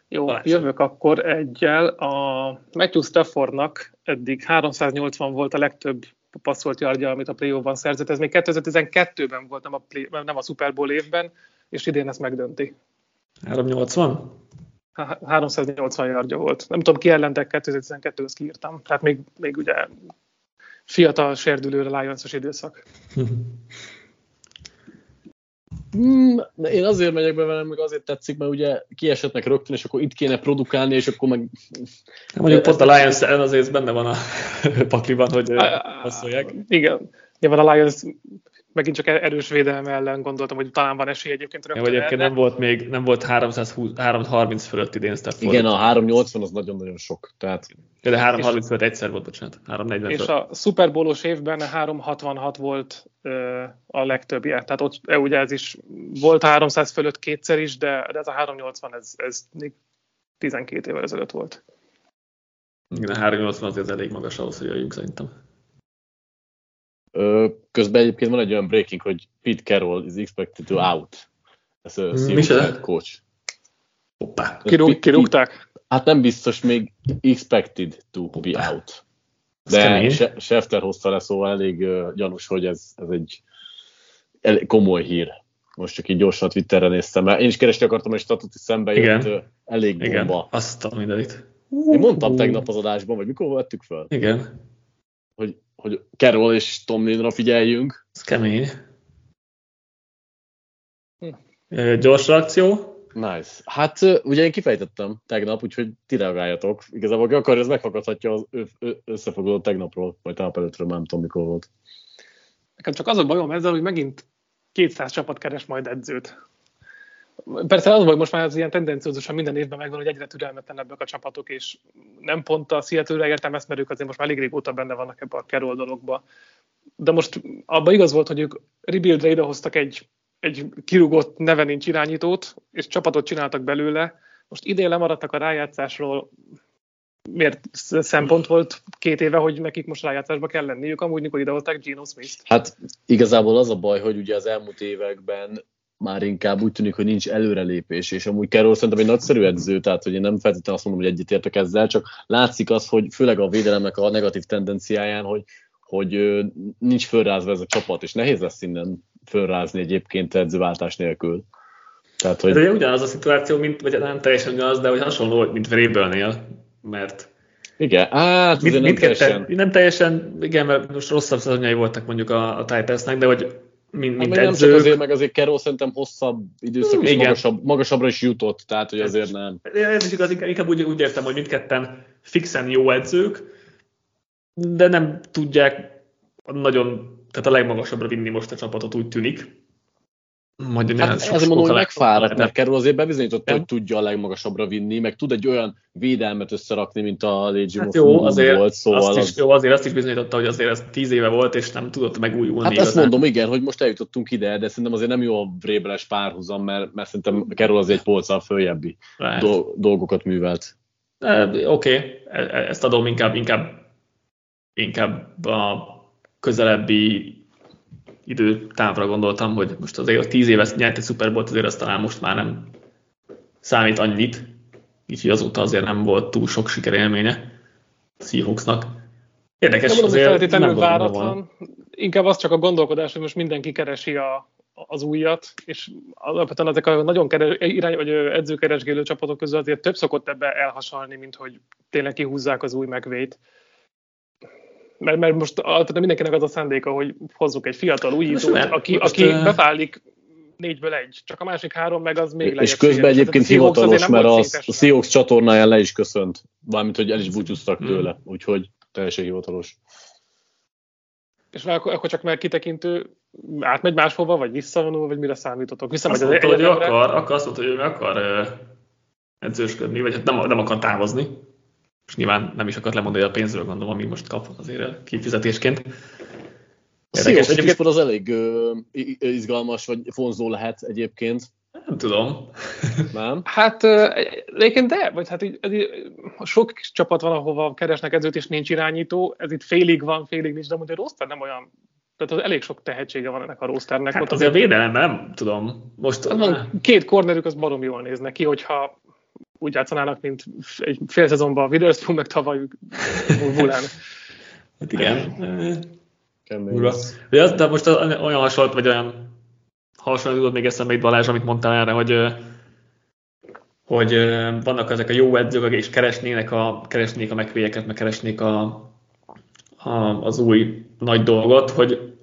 Jó, Balázs. jövök akkor egyel. A Matthew Staffordnak eddig 380 volt a legtöbb passzolt yardja, amit a play ban szerzett. Ez még 2012-ben volt, nem a, play, nem a Super Bowl évben, és idén ezt megdönti. 380? 380 yardja volt. Nem tudom, ki ellentek 2012-höz kiírtam. Tehát még, még ugye fiatal serdülőre lions időszak. Hmm, én azért megyek be velem, meg azért tetszik, mert ugye kiesetnek rögtön, és akkor itt kéne produkálni, és akkor meg... Mondjuk pont a Lions azért benne van a pakliban, hogy passzolják. Igen. Nyilván a Lions megint csak erős védelme ellen gondoltam, hogy talán van esély egyébként rögtön. Ja, egyébként nem volt még, nem volt 320, 330 fölött idén Stafford. Igen, a 380 az nagyon-nagyon sok. Tehát... Ja, de 330 fölött egyszer volt, bocsánat. 340 És fölött. a Super Bowl-os évben 366 volt ö, a legtöbbje. Tehát ott e, ugye ez is volt 300 fölött kétszer is, de, de ez a 380 ez, ez még 12 évvel ezelőtt volt. Igen, a 380 azért elég magas ahhoz, hogy jöjjünk szerintem. Közben egyébként van egy olyan breaking, hogy Pete Carroll is expected to out. Ez a Seahawks coach. Hoppá. Kirúg, kirúgták? Hát nem biztos, még expected to be out. De Schefter hozta le, szóval elég gyanús, hogy ez, ez egy elég komoly hír. Most csak így gyorsan Twitterre néztem, mert én is keresni akartam, hogy statuti szembe jött uh, elég bomba. Igen, azt a mindenit. Én mondtam tegnap az adásban, vagy mikor vettük fel? Igen. Hogy hogy Carroll és Tomlinra figyeljünk. Ez kemény. Hm. Gyors reakció? Nice. Hát ugye én kifejtettem tegnap, úgyhogy ti reagáljatok. Igazából aki akar, ez meghallgathatja az összefoglaló tegnapról, vagy tegnap előttről, nem tudom mikor volt. Nekem csak az a bajom ezzel, hogy megint 200 csapat keres majd edzőt. Persze az, hogy most már az ilyen tendenciózusan minden évben megvan, hogy egyre türelmetlenebbek a csapatok, és nem pont a Seattle-re értem ezt, mert ők azért most már elég régóta benne vannak ebbe a Carroll dologba. De most abban igaz volt, hogy ők rebuildre idehoztak egy, egy kirúgott neve nincs irányítót, és csapatot csináltak belőle. Most idén lemaradtak a rájátszásról, miért szempont volt két éve, hogy nekik most rájátszásba kell lenniük, amúgy mikor idehozták Geno Smith-t? Hát igazából az a baj, hogy ugye az elmúlt években már inkább úgy tűnik, hogy nincs előrelépés, és amúgy Carroll szerintem egy nagyszerű edző, tehát hogy én nem feltétlenül azt mondom, hogy egyetértek ezzel, csak látszik az, hogy főleg a védelemnek a negatív tendenciáján, hogy, hogy nincs fölrázva ez a csapat, és nehéz lesz innen fölrázni egyébként edzőváltás nélkül. Tehát, hogy... Ez ugyanaz a szituáció, mint, vagy nem teljesen ugyanaz, de hogy hasonló, mint Vrabelnél, mert igen, hát mit, nem teljesen. Nem teljesen, igen, mert most rosszabb szezonjai voltak mondjuk a, a Titansnek, de hogy mint, mint hát, edzők. Nem azért, meg azért Carroll szerintem hosszabb időszak, és magasabb, magasabbra is jutott, tehát hogy azért nem. Ez is igaz, inkább úgy, úgy értem, hogy mindketten fixen jó edzők, de nem tudják nagyon, tehát a legmagasabbra vinni most a csapatot, úgy tűnik. Majd hát sok, ezért mondom, hogy megfáradt, mert Carroll azért bebizonyította, hogy tudja a legmagasabbra vinni, meg tud egy olyan védelmet összerakni, mint a Legion hát jó, azért, volt, szóval azt is, az... jó, azért azt is bizonyította, hogy azért ez tíz éve volt, és nem tudott megújulni. Hát igazán. ezt mondom, igen, hogy most eljutottunk ide, de szerintem azért nem jó a Vrébeles párhuzam, mert, mert szerintem Carroll azért egy polccal följebbi do- dolgokat művelt. Oké, okay. E, e, ezt adom inkább, inkább, inkább a közelebbi időtávra gondoltam, hogy most azért a tíz éves nyert egy Super azért az talán most már nem számít annyit, így azóta azért nem volt túl sok sikerélménye a Seahawksnak. Érdekes, nem azért feltétlenül váratlan. Inkább az csak a gondolkodás, hogy most mindenki keresi a, az újat, és alapvetően ezek a nagyon keres, irány, vagy edzőkeresgélő csapatok közül azért több szokott ebbe elhasalni, mint hogy tényleg kihúzzák az új megvét. Mert, mert most alapvetően mindenkinek az a szándéka, hogy hozzuk egy fiatal újítót, aki, aki uh... befálik négyből egy, csak a másik három meg az még És közben egyébként hivatalos, mert a, a Seahawks csatornáján le is köszönt, valamint, hogy el is búcsúztak hmm. tőle, úgyhogy teljesen hivatalos. És akkor, akkor csak már kitekintő átmegy máshova, vagy visszavonul, vagy mire számítotok? Visszamegy azt mondta, hogy akar, akar, azt mondta, hogy ő akar edzősködni, vagy hát nem, nem akar távozni. És nyilván nem is akart lemondani a pénzről, gondolom, ami most kap azért kifizetésként. Érdekes, egyébként az elég uh, izgalmas, vagy vonzó lehet egyébként. Nem tudom. Nem? Hát egyébként de, vagy hát így, így, sok csapat van, ahova keresnek edzőt, és nincs irányító, ez itt félig van, félig nincs, de mondjuk a roster nem olyan tehát az elég sok tehetsége van ennek a rosternek. Hát azért a védelemben nem tudom. Most... Hát van, két kornerük az barom jól néznek ki, hogyha úgy játszanának, mint egy fél szezonban a Witherspoon, meg tavaly Vulán. hát igen. De, de most olyan hasonlott, vagy olyan hasonlót még eszembe itt Balázs, amit mondtál erre, hogy hogy vannak ezek a jó edzők, és keresnének a, keresnék a megvélyeket, meg keresnék a, a, az új nagy dolgot, hogy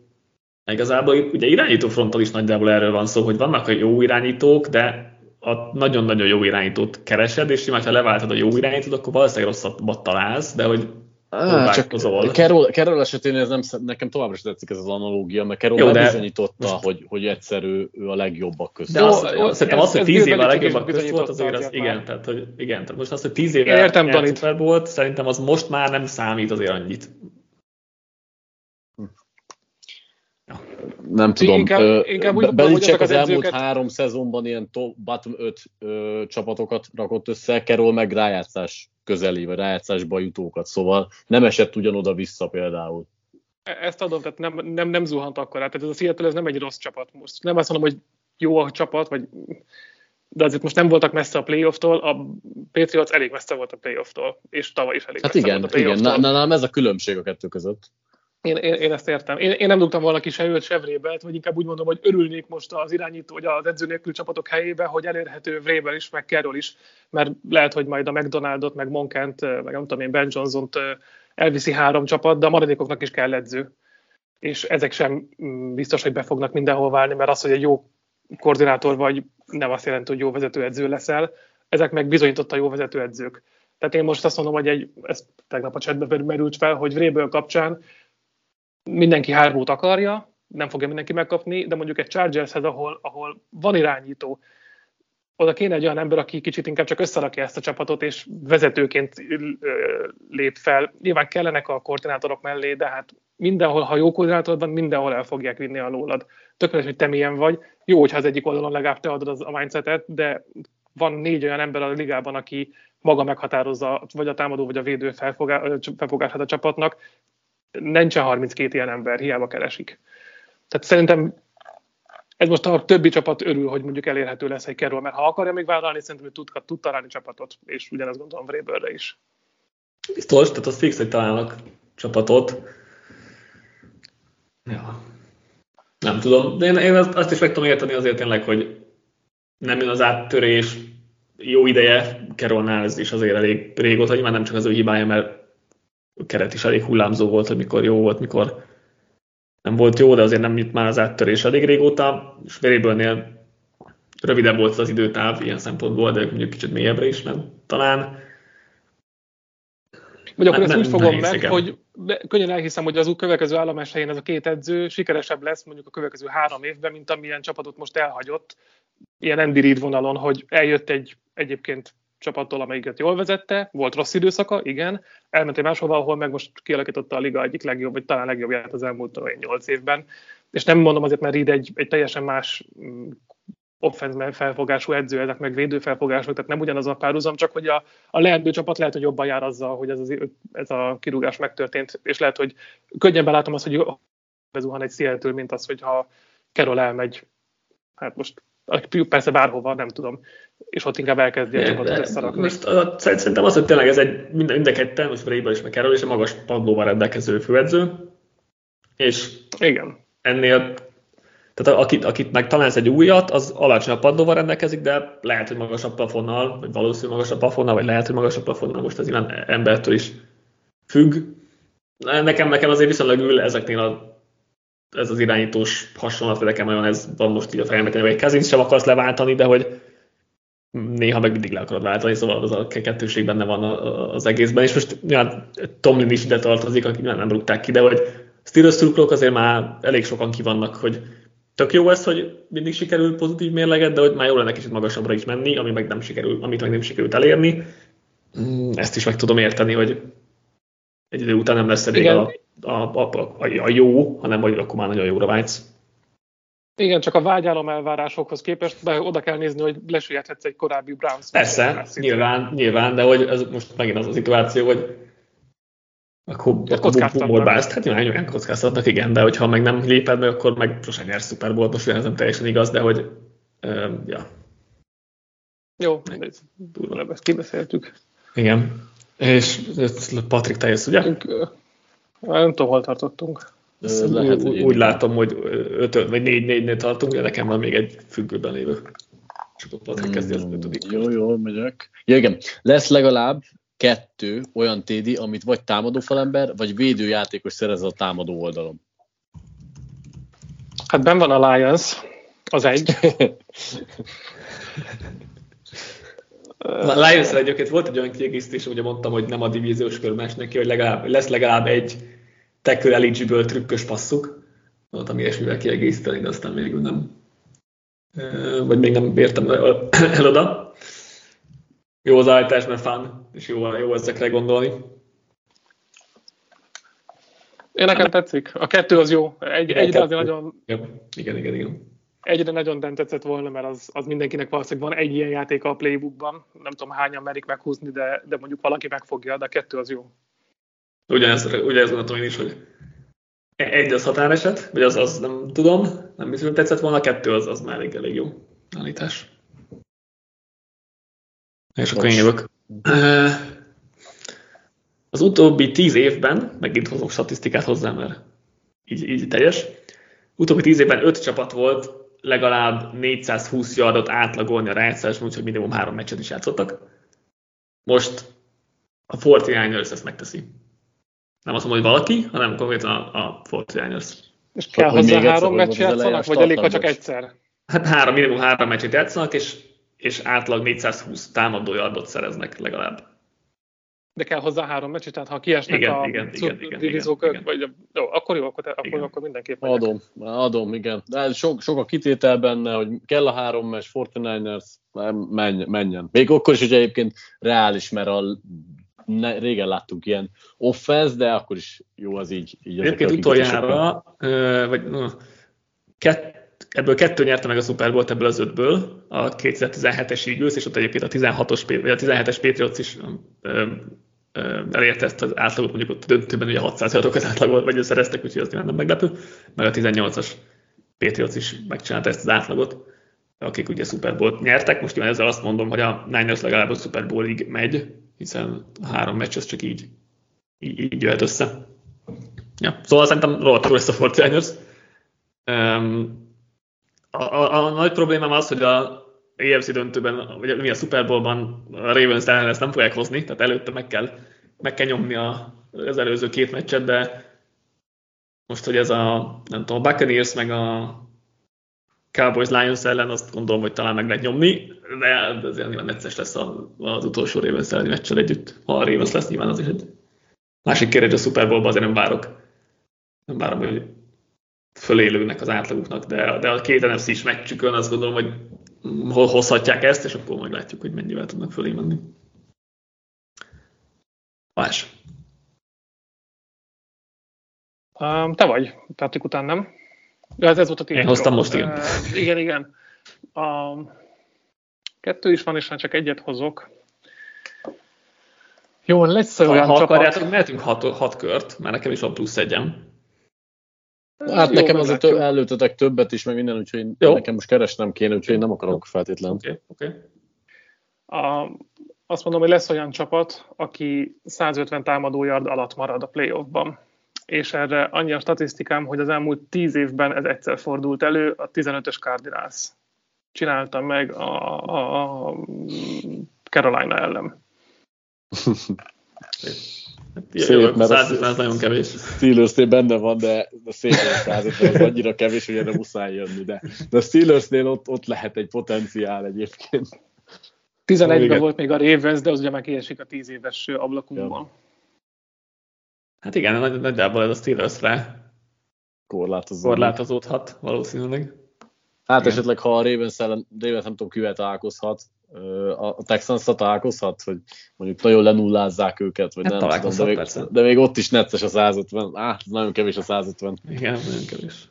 igazából ugye irányító frontal is nagyjából erről van szó, hogy vannak a jó irányítók, de a nagyon-nagyon jó irányítót keresed, és simán, ha leváltad a jó irányítót, akkor valószínűleg rosszabbat találsz, de hogy Ah, csak Carroll, Carroll esetén ez nem, nekem továbbra is tetszik ez az analógia, mert Carroll Jó, bizonyította, most... hogy, hogy egyszerű ő a legjobbak között. De az, jó, szerintem az, hogy tíz éve a legjobbak között volt, azért az, igen, tehát, hogy, igen, tehát most az, hogy tíz éve értem, volt, szerintem az most már nem számít azért annyit. Nem tudom. Inkább, inkább úgy Belicek az, az elmúlt edzőket... három szezonban ilyen top, bottom 5 ö, csapatokat rakott össze, Carroll meg rájátszás közeli, vagy rájátszásba jutókat, szóval nem esett ugyanoda vissza például. E- ezt adom, tehát nem, nem, nem zuhant akkor át. Tehát ez a Seattle ez nem egy rossz csapat most. Nem azt mondom, hogy jó a csapat, vagy de azért most nem voltak messze a playofftól, a Patriots elég messze volt a playofftól, és tavaly is elég hát messze igen, volt a igen, nálam ez a különbség a kettő között. Én, én, én ezt értem. Én, én nem dugtam volna ki se őt, se Vrébelt, vagy inkább úgy mondom, hogy örülnék most az irányító, vagy az edző nélkül csapatok helyébe, hogy elérhető Vrébel is, meg Carroll is, mert lehet, hogy majd a McDonaldot, meg Monkent, meg nem tudom én, Ben Johnson-t elviszi három csapat, de a maradékoknak is kell edző. És ezek sem mm, biztos, hogy be fognak mindenhol válni, mert az, hogy egy jó koordinátor vagy, nem azt jelenti, hogy jó vezetőedző leszel. Ezek meg bizonyította jó vezetőedzők. Tehát én most azt mondom, hogy egy, ez tegnap a csetbe merült fel, hogy Vréből kapcsán mindenki hármót akarja, nem fogja mindenki megkapni, de mondjuk egy Chargershez, ahol, ahol van irányító, oda kéne egy olyan ember, aki kicsit inkább csak összerakja ezt a csapatot, és vezetőként lép fel. Nyilván kellenek a koordinátorok mellé, de hát mindenhol, ha jó koordinátor van, mindenhol el fogják vinni a lólad. Tökéletes, hogy te milyen vagy. Jó, hogyha az egyik oldalon legalább te adod az a mindsetet, de van négy olyan ember a ligában, aki maga meghatározza, vagy a támadó, vagy a védő felfogását a csapatnak nincsen 32 ilyen ember, hiába keresik. Tehát szerintem ez most a többi csapat örül, hogy mondjuk elérhető lesz egy kerül, mert ha akarja még vállalni, szerintem ő tud, tud találni csapatot, és ugyanezt gondolom Vrébörre is. Biztos, tehát az fix, hogy találnak csapatot. Ja. Nem tudom, de én, én azt, is meg tudom érteni azért tényleg, hogy nem jön az áttörés, jó ideje, Kerolnál ez is azért elég régóta, nyilván nem csak az ő hibája, mert a keret is elég hullámzó volt, hogy mikor jó volt, mikor nem volt jó, de azért nem jut már az áttörés elég régóta, és Verébölnél rövidebb volt az időtáv ilyen szempontból, de mondjuk kicsit mélyebbre is ment talán. Vagy akkor ezt úgy fogom meg, igen. hogy könnyen elhiszem, hogy az új következő állomás helyén ez a két edző sikeresebb lesz mondjuk a következő három évben, mint amilyen csapatot most elhagyott, ilyen Andy Reid vonalon, hogy eljött egy egyébként csapattól, amelyiket jól vezette, volt rossz időszaka, igen, elment egy máshova, ahol meg most kialakította a liga egyik legjobb, vagy talán legjobbját az elmúlt 8 évben. És nem mondom azért, mert Reed egy, egy teljesen más mm, offense felfogású edző, ezek meg védő felfogású, tehát nem ugyanaz a párhuzam, csak hogy a, a leendő csapat lehet, hogy jobban jár azzal, hogy ez, az, ez a kirúgás megtörtént, és lehet, hogy könnyebben látom azt, hogy bezuhan egy Seattle, mint az, hogyha Carol elmegy, hát most persze bárhova, nem tudom, és ott inkább elkezdi a csapatot összerakni. Most a, szerintem az, hogy tényleg ez egy mind, mind a ketten, most Vrébel is meg Carroll, és a magas padlóval rendelkező főedző, és Igen. ennél Tehát akit, akit meg találsz egy újat, az alacsonyabb padlóval rendelkezik, de lehet, hogy magasabb plafonnal, vagy valószínűleg magasabb plafonnal, vagy lehet, hogy magasabb plafonnal, most ez ilyen embertől is függ. Nekem, nekem azért viszonylag ül ezeknél a, ez az irányítós hasonlat, vagy nekem olyan ez van most így a fejemben, hogy egy Kazinc sem akarsz leváltani, de hogy néha meg mindig le akarod váltani, szóval az a kettőség benne van az egészben, és most ja, Tomlin is ide tartozik, akik nem, nem rúgták ki, de hogy Steelers azért már elég sokan kivannak, hogy tök jó ez, hogy mindig sikerül pozitív mérleget, de hogy már jó lenne kicsit magasabbra is menni, ami meg nem sikerül, amit meg nem sikerült elérni. Mm, ezt is meg tudom érteni, hogy egy idő után nem lesz elég a, a, a, a, a, jó, hanem hogy akkor már nagyon jóra vágysz. Igen, csak a vágyálom elvárásokhoz képest be, oda kell nézni, hogy lesüllyedhetsz egy korábbi Browns. Persze, nyilván, nyilván, de hogy ez most megint az a szituáció, hogy akkor, akkor bumorbálsz, hát nyilván olyan kockáztatnak, igen, de hogyha meg nem léped meg, akkor meg sosem nyersz Super Bowl, most ez nem teljesen igaz, de hogy, uh, ja. Jó, durva, ezt kibeszéltük. Igen. És Patrik, te jössz, ugye? Nem tudom, hol tartottunk. Lehet, úgy, úgy látom, hogy 5 vagy 4 4 nél tartunk, de nekem van még egy függőben lévő. Akkor Patrik kezdi az ötödik. Jó, jó, megyek. Ja, igen. Lesz legalább kettő olyan TD, amit vagy támadó falember, vagy védőjátékos szerez a támadó oldalon. Hát ben van a Lions, az egy. A lions egyébként volt egy olyan kiegészítés, ugye mondtam, hogy nem a divíziós kör neki, hogy legalább, lesz legalább egy tackle eligible trükkös passzuk. Voltam ilyesmivel kiegészíteni, de aztán végül nem. Vagy még nem értem el oda. Jó az állítás, mert fán, és jó, jó ezekre gondolni. Én nekem tetszik. A kettő az jó. Egy, egyre azért nagyon... Igen, igen, igen. Egyre nagyon nem tetszett volna, mert az, az mindenkinek valószínűleg van egy ilyen játék a playbookban. Nem tudom hányan merik meghúzni, de, de mondjuk valaki megfogja, de a kettő az jó. Ugyanezt, ugyanezt gondoltam én is, hogy egy az határeset, vagy az, az nem tudom, nem biztos, hogy tetszett volna, kettő az, az már elég, elég jó állítás. És akkor én jövök. Az utóbbi tíz évben, megint hozok statisztikát hozzá, mert így, így teljes, utóbbi tíz évben öt csapat volt legalább 420 yardot átlagolni a rájátszás, úgyhogy minimum három meccset is játszottak. Most a 49ers ezt megteszi. Nem azt mondom, hogy valaki, hanem konkrétan a, a 49ers. És kell hozzá három meccs játszanak, vagy elég, ha csak egyszer? Hát három, minimum három meccset játszanak, és és átlag 420 támadó yardot szereznek legalább. De kell hozzá három meccs, tehát ha kiesnek igen, a igen, igen, igen, igen, vagy jó, akkor jó, akkor, akkor, akkor mindenképp megyek. Adom, adom, igen. De sok, sok a kitétel benne, hogy kell a három meccs, 49ers, menj, menjen. Még akkor is, hogy egyébként reális, mert a ne, régen láttunk ilyen offense, de akkor is jó az így. így Egyébként utoljára, vagy no, kett, ebből kettő nyerte meg a Super Bowl ebből az ötből, a 2017-es Eagles, és ott egyébként a 16-os, vagy a 17-es Patriots is ö, ö, elérte ezt az átlagot, mondjuk ott a döntőben ugye 600 az átlagot, vagy szereztek, úgyhogy az nem meglepő, meg a 18-as Patriots is megcsinálta ezt az átlagot, akik ugye Super Bowl nyertek. Most ezzel azt mondom, hogy a Niners legalább a Super Bowlig megy, hiszen a három meccs az csak így, így, így jöhet össze. Ja, szóval szerintem rohadtul lesz a 49ers. Um, a, a, a nagy problémám az, hogy a EFC döntőben, vagy mi a Super Bowl-ban a Ravens ellen ezt nem fogják hozni, tehát előtte meg kell, meg kell nyomni a, az előző két meccset, de most, hogy ez a, nem tudom, a Buccaneers meg a Cowboys Lions ellen, azt gondolom, hogy talán meg lehet nyomni, de azért nyilván necces lesz az utolsó Ravens elleni meccsel együtt. Ha a Ravens lesz, nyilván az is egy másik kérdés, a Super Bowl-ban azért nem várok. Nem várom, hogy fölélőnek az átlaguknak, de, de a két NFC is meccsükön azt gondolom, hogy hol hozhatják ezt, és akkor majd látjuk, hogy mennyivel tudnak fölé menni. Más. Um, te vagy, Patrik után nem? Ja, ez, ez volt a Én hoztam most, igen. Uh, igen, igen. Um, kettő is van, és már csak egyet hozok. Jó, lesz olyan ha, ha csapat... akarjátok, mehetünk hat, hat kört, mert nekem is van plusz egyem. Hát Jó, nekem azért több, előttetek többet is, meg minden, úgyhogy Jó. nekem most keresnem kéne, úgyhogy én nem akarok feltétlenül. Oké, okay, okay. A, azt mondom, hogy lesz olyan csapat, aki 150 támadó yard alatt marad a playoffban. És erre annyi a statisztikám, hogy az elmúlt 10 évben ez egyszer fordult elő, a 15-ös Cardinals csinálta meg a, a, a Carolina ellen. Szép, mert 150 az nagyon kevés. steelers benne van, de a szép 150 az annyira kevés, hogy erre muszáj jönni, de, de a Steelersnél ott, ott lehet egy potenciál egyébként. 11-ben volt még a Ravens, de az ugye már kiesik a 10 éves ablakunkban. Ja. Hát igen, nagyjából ez a Steelersre korlátozódhat. korlátozódhat valószínűleg. Hát igen. esetleg, ha a Ravens ellen, Ravens nem tudom, kivel találkozhat, a texans találkozhat, hogy mondjuk nagyon lenullázzák őket, vagy hát nem tudom, de még, de még ott is necces a 150. Á, nagyon kevés a 150. Igen, nagyon kevés.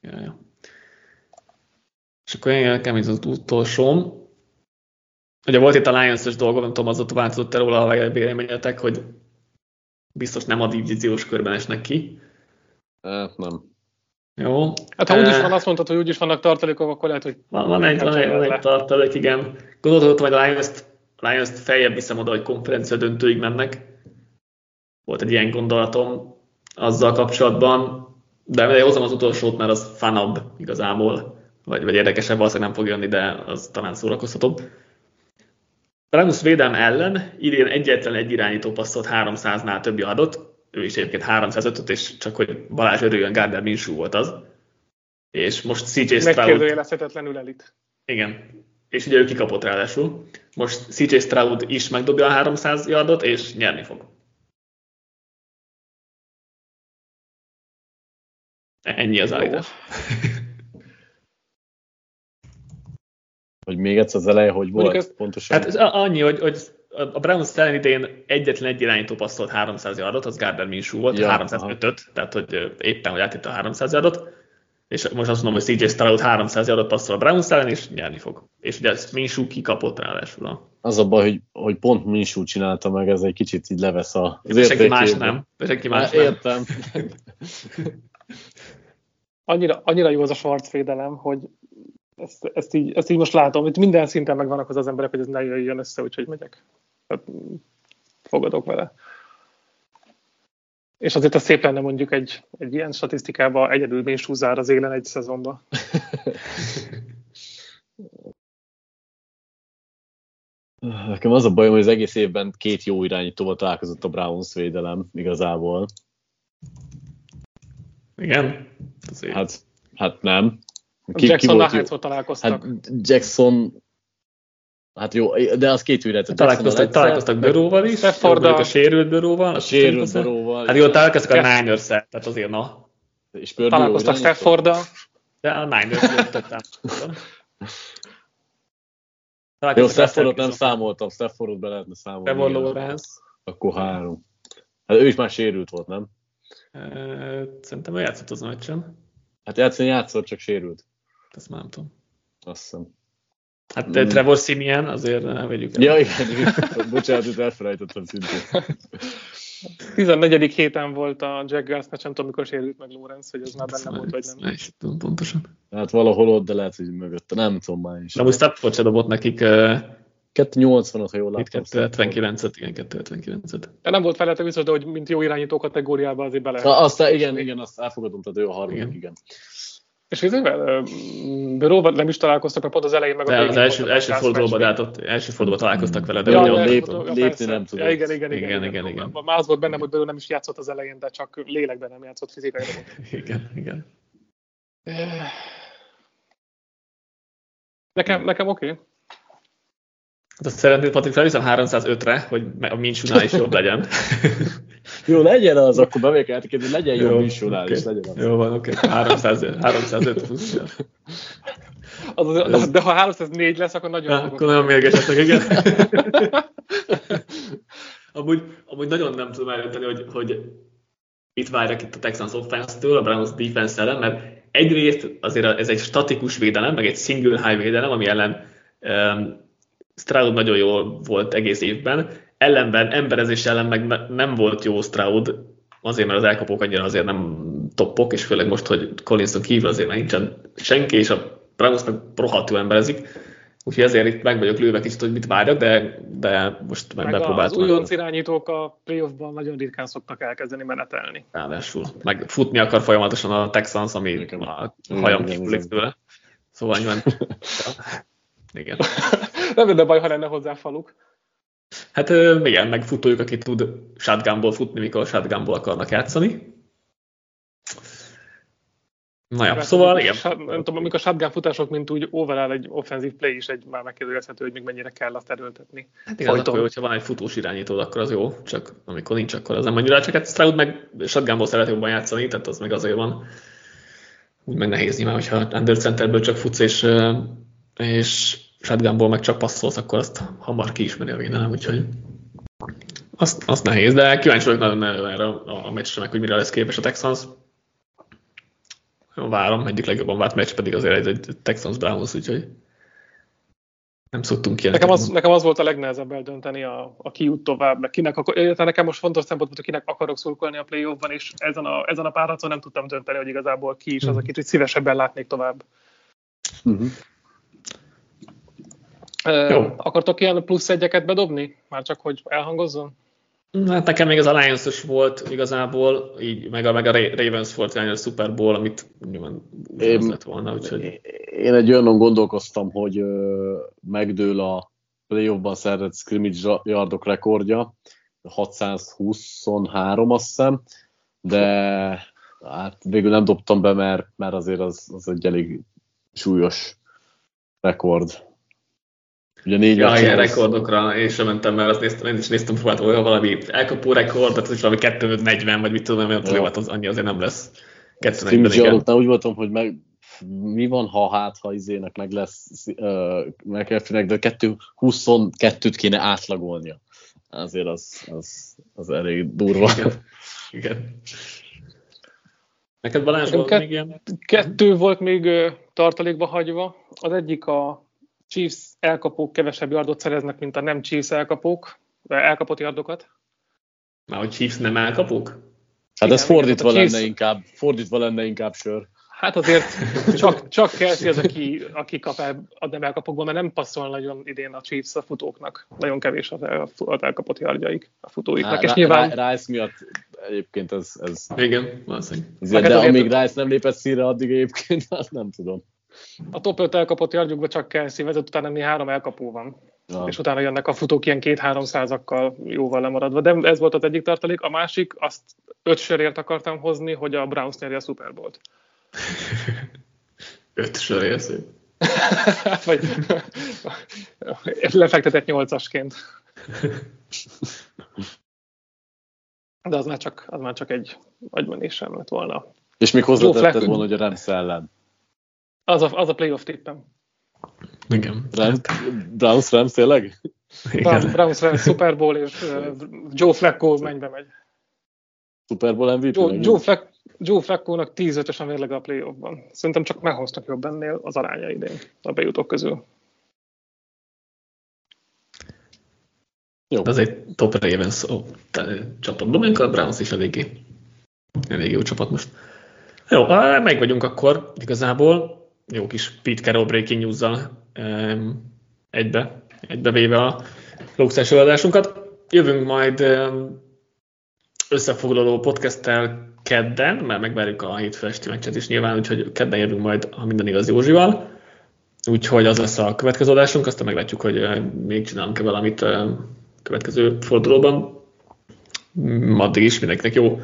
Ja, ja. És akkor én nekem ez az utolsóm. Ugye volt itt a Lions-es dolga, nem tudom, azóta változott el róla a véleményetek, hogy biztos nem a divíziós körben esnek ki. E, nem. Jó. Hát ha úgyis van, azt mondtad, hogy úgyis vannak tartalékok, akkor lehet, hogy... Van, van egy, van egy, van egy tartalék, igen. Gondoltam, hogy a Lions-t, Lions-t feljebb viszem oda, hogy konferencia döntőig mennek. Volt egy ilyen gondolatom azzal kapcsolatban, de hozom az utolsót, mert az fanabb igazából, vagy, vagy érdekesebb, valószínűleg nem fog jönni, de az talán szórakoztatóbb. Ramos védelm ellen idén egyetlen egy irányító passzolt 300-nál többi adott, ő is egyébként 305 és csak hogy Balázs örüljön, Gardner Minshew volt az. És most CJ Stroud... Megkérdőjelezhetetlenül elit. Igen. És ugye ő kikapott ráadásul. Most CJ Stroud is megdobja a 300 yardot, és nyerni fog. Ennyi az állítás. Hogy még egyszer az eleje, hogy volt ezt, pontosan? Hát annyi, hogy, hogy a Browns ellen idén egyetlen egy irányító passzolt 300 yardot, az Gardner Minshew volt, ja, 305-öt, tehát hogy éppen, hogy átítta a 300 yardot, és most azt mondom, hogy CJ Stroud 300 yardot passzol a Browns ellen, és nyerni fog. És ugye ezt Minshew kikapott ráadásul. Az a baj, hogy, hogy pont Minshew csinálta meg, ez egy kicsit így levesz a az Senki más nem. Senki más nem. Értem. annyira, annyira jó az a Schwarz védelem, hogy ezt, ezt, így, ezt így most látom, hogy minden szinten megvannak az az emberek, hogy ez ne jöjjön össze, úgyhogy megyek. Tehát fogadok vele. És azért a szép lenne mondjuk egy, egy ilyen statisztikába egyedül Minsú zár az élen egy szezonba. Nekem az a bajom, hogy az egész évben két jó irányítóval találkozott a Browns védelem igazából. Igen? Hát, hát nem. Ki, Jackson hányszor találkoztak? Hát Jackson Hát jó, de az két ügylet. Találkoztak, találkoztak Böróval is, a sérült Böróval. A sérült Böróval. Hát jó, találkoztak a niners tehát azért na. És találkoztak Stafforddal. De a Niners tettem. Jó, Staffordot nem számoltam, Staffordot be lehetne számolni. Trevor Lawrence. Akkor három. Hát ő is már sérült volt, nem? Szerintem ő játszott az meccsen. Hát játszani játszott, csak sérült. Ezt már nem tudom. Azt hiszem. Hát mm. Trevor Simeon, azért nem vegyük el. Ja, igen, bocsánat, itt elfelejtettem szintén. 14. héten volt a Jack Gas, nem tudom, mikor sérült meg Lorenz, hogy ez már benne volt, vagy nem. Nem is tudom pontosan. Hát valahol ott, de lehet, hogy mögötte, nem tudom már is. Na most Stafford se dobott nekik uh, 280-ot, ha jól láttam. 279-et, igen, 279-et. De nem volt felelte biztos, de hogy mint jó irányító kategóriában azért bele. Azt, igen, igen, azt elfogadom, tehát ő a harmadik, igen. igen. És izével, Bőróval nem is találkoztak, mert pont az elején meg a az első, első fordulóban, de hát ott első fordulóban találkoztak vele, de ja, ja, lép, lépni nem tudott. Igen, igen, igen, igen, igen. Már az volt bennem, hogy Bőró nem is játszott az elején, de csak lélekben nem játszott fizikai. igen, igen. Nekem, nekem oké. Okay. Hát azt szeretnéd, Patrik, felviszem 305-re, hogy a Minsúnál is jobb legyen. Jó, legyen az, akkor bevékelhetik, hogy legyen jobb Minsúnál okay. is, legyen az. Jó van, oké. Okay. 300, 305 plusz. Az, az, de ha 304 lesz, akkor nagyon... Ja, akkor nagyon mérgesettek, igen. amúgy, amúgy nagyon nem tudom eldönteni, hogy, hogy mit várjak itt a Texans offense-től, a Browns defense ellen, mert egyrészt azért ez egy statikus védelem, meg egy single high védelem, ami ellen um, Stroud nagyon jól volt egész évben, ellenben, emberezés ellen meg nem volt jó Stroud, azért, mert az elkapók annyira azért nem toppok, és főleg most, hogy Collinson kívül azért már nincsen senki, és a Browns meg rohadtul emberezik, Úgyhogy ezért itt meg vagyok lőve kicsit, hogy mit várjak, de, de most meg, meg bepróbáltam. Az újonc irányítók a playoffban nagyon ritkán szoktak elkezdeni menetelni. Ráadásul. Meg futni akar folyamatosan a Texans, ami igen. a hajam kifulik tőle. Szóval nyilván... igen. Nem lenne baj, ha lenne hozzá faluk. Hát igen, meg futójuk, aki tud shotgunból futni, mikor shotgunból akarnak játszani. Na ja, szóval igen. Nem tudom, amikor a shotgun futások, mint úgy overall egy offenzív play is egy már megkérdezhető, hogy még mennyire kell azt erőltetni. Hát igen, akkor, hogyha van egy futós irányítód, akkor az jó, csak amikor nincs, akkor az nem annyira. Csak hát Stroud meg shotgunból szeret jobban játszani, tehát az meg azért van. Úgy meg nehéz nyilván, hogyha under centerből csak futsz és, és shotgunból meg csak passzolsz, akkor azt hamar kiismeri a védelem, úgyhogy azt, azt nehéz, de kíváncsi vagyok nagyon erre a meccsre, meg hogy mire lesz képes a Texans várom, egyik legjobban várt meccs pedig azért egy, egy Texans Browns, úgyhogy nem szoktunk ilyen. Nekem az, nekem az volt a legnehezebb eldönteni a, a kiút tovább, meg kinek, akkor, nekem most fontos szempont volt, hogy kinek akarok szurkolni a playoffban, és ezen a, ezen a párharcon nem tudtam dönteni, hogy igazából ki is az, mhm. akit hogy szívesebben látnék tovább. Uh-huh. Jó. Akartok ilyen plusz egyeket bedobni? Már csak, hogy elhangozzon? Hát nekem még az alliance volt igazából, így meg a, meg a Ravens volt a Super Bowl, amit nyilván én, lett volna, úgyhogy... Én egy olyan gondolkoztam, hogy ö, megdől a playoffban szerzett scrimmage yardok rekordja, 623 azt hiszem, de hát végül nem dobtam be, mert, mert azért az, az egy elég súlyos rekord. Ugye négy ja, ilyen rekordokra én sem mentem, mert azt néztem, én is néztem, próbáltam olyan valami elkapó rekord, tehát hogy valami 240 vagy mit tudom, mert ja. az annyi azért nem lesz. 240 úgy voltam, hogy meg, mi van, ha hát, ha izének meg lesz uh, McAfee-nek, de 22-t kéne átlagolnia. Azért az, az, az elég durva. Igen. Igen. Neked Balázs volt még ilyen? Kettő volt még tartalékba hagyva. Az egyik a Chiefs elkapók kevesebb yardot szereznek, mint a nem Chiefs elkapók, elkapott yardokat. Már hogy Chiefs nem elkapók? Hát ez fordítva Chiefs... lenne inkább, fordítva lenne inkább sör. Hát azért csak, csak Kelsey az, aki, aki kap el a nem elkapokból, mert nem passzol nagyon idén a Chiefs a futóknak. Nagyon kevés az, az elkapott yardjaik a futóiknak. Há, és nyilván... Rice miatt egyébként ez... ez... Igen, valószínűleg. De, de amíg Rice nem lépett színre, addig egyébként azt nem tudom. A top 5 elkapott yardjukba csak kell vezet, utána mi három elkapó van. Ja. És utána jönnek a futók ilyen két-három százakkal jóval lemaradva. De ez volt az egyik tartalék. A másik, azt öt sörért akartam hozni, hogy a Browns nyerje a Super Bowl-t. öt sörért Vagy lefektetett nyolcasként. De az már csak, az már csak egy agymenésem lett volna. És még hozzátetted volna, hogy a Rams ellen. Az a, az a playoff tippem. Igen. Rams, Browns Rams tényleg? Igen. Browns Rams Super Bowl és uh, Joe Flacco mennybe megy. Super Bowl MVP? Joe, Joe, Fleck, Joe Flacco-nak 10 a mérleg a playoffban. Szerintem csak meghoztak jobb ennél az aránya idén a bejutók közül. Jó. De az egy top Ravens csapatban, mondjuk a Browns is eléggé, elég jó csapat most. Jó, meg vagyunk akkor igazából. Jó kis Pete Carroll breaking news egybe, egybevéve a luxus adásunkat. Jövünk majd összefoglaló podcasttel kedden, mert megvárjuk a hétfő esti meccset is nyilván, úgyhogy kedden jövünk majd, ha minden igaz Józsival. Úgyhogy az lesz a következő adásunk, aztán meglátjuk, hogy még csinálunk-e valamit a következő fordulóban. Addig is mindenkinek jó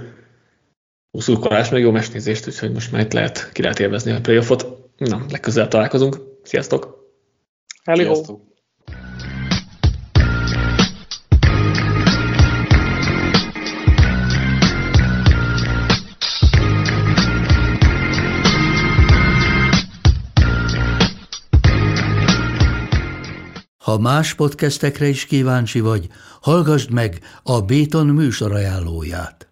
szurkolás, meg jó mesnézést, úgyhogy most már itt lehet, ki lehet élvezni a playoffot. Na, legközelebb találkozunk. Sziasztok! Hello! Ha más podcastekre is kíváncsi vagy, hallgassd meg a Béton műsor ajánlóját.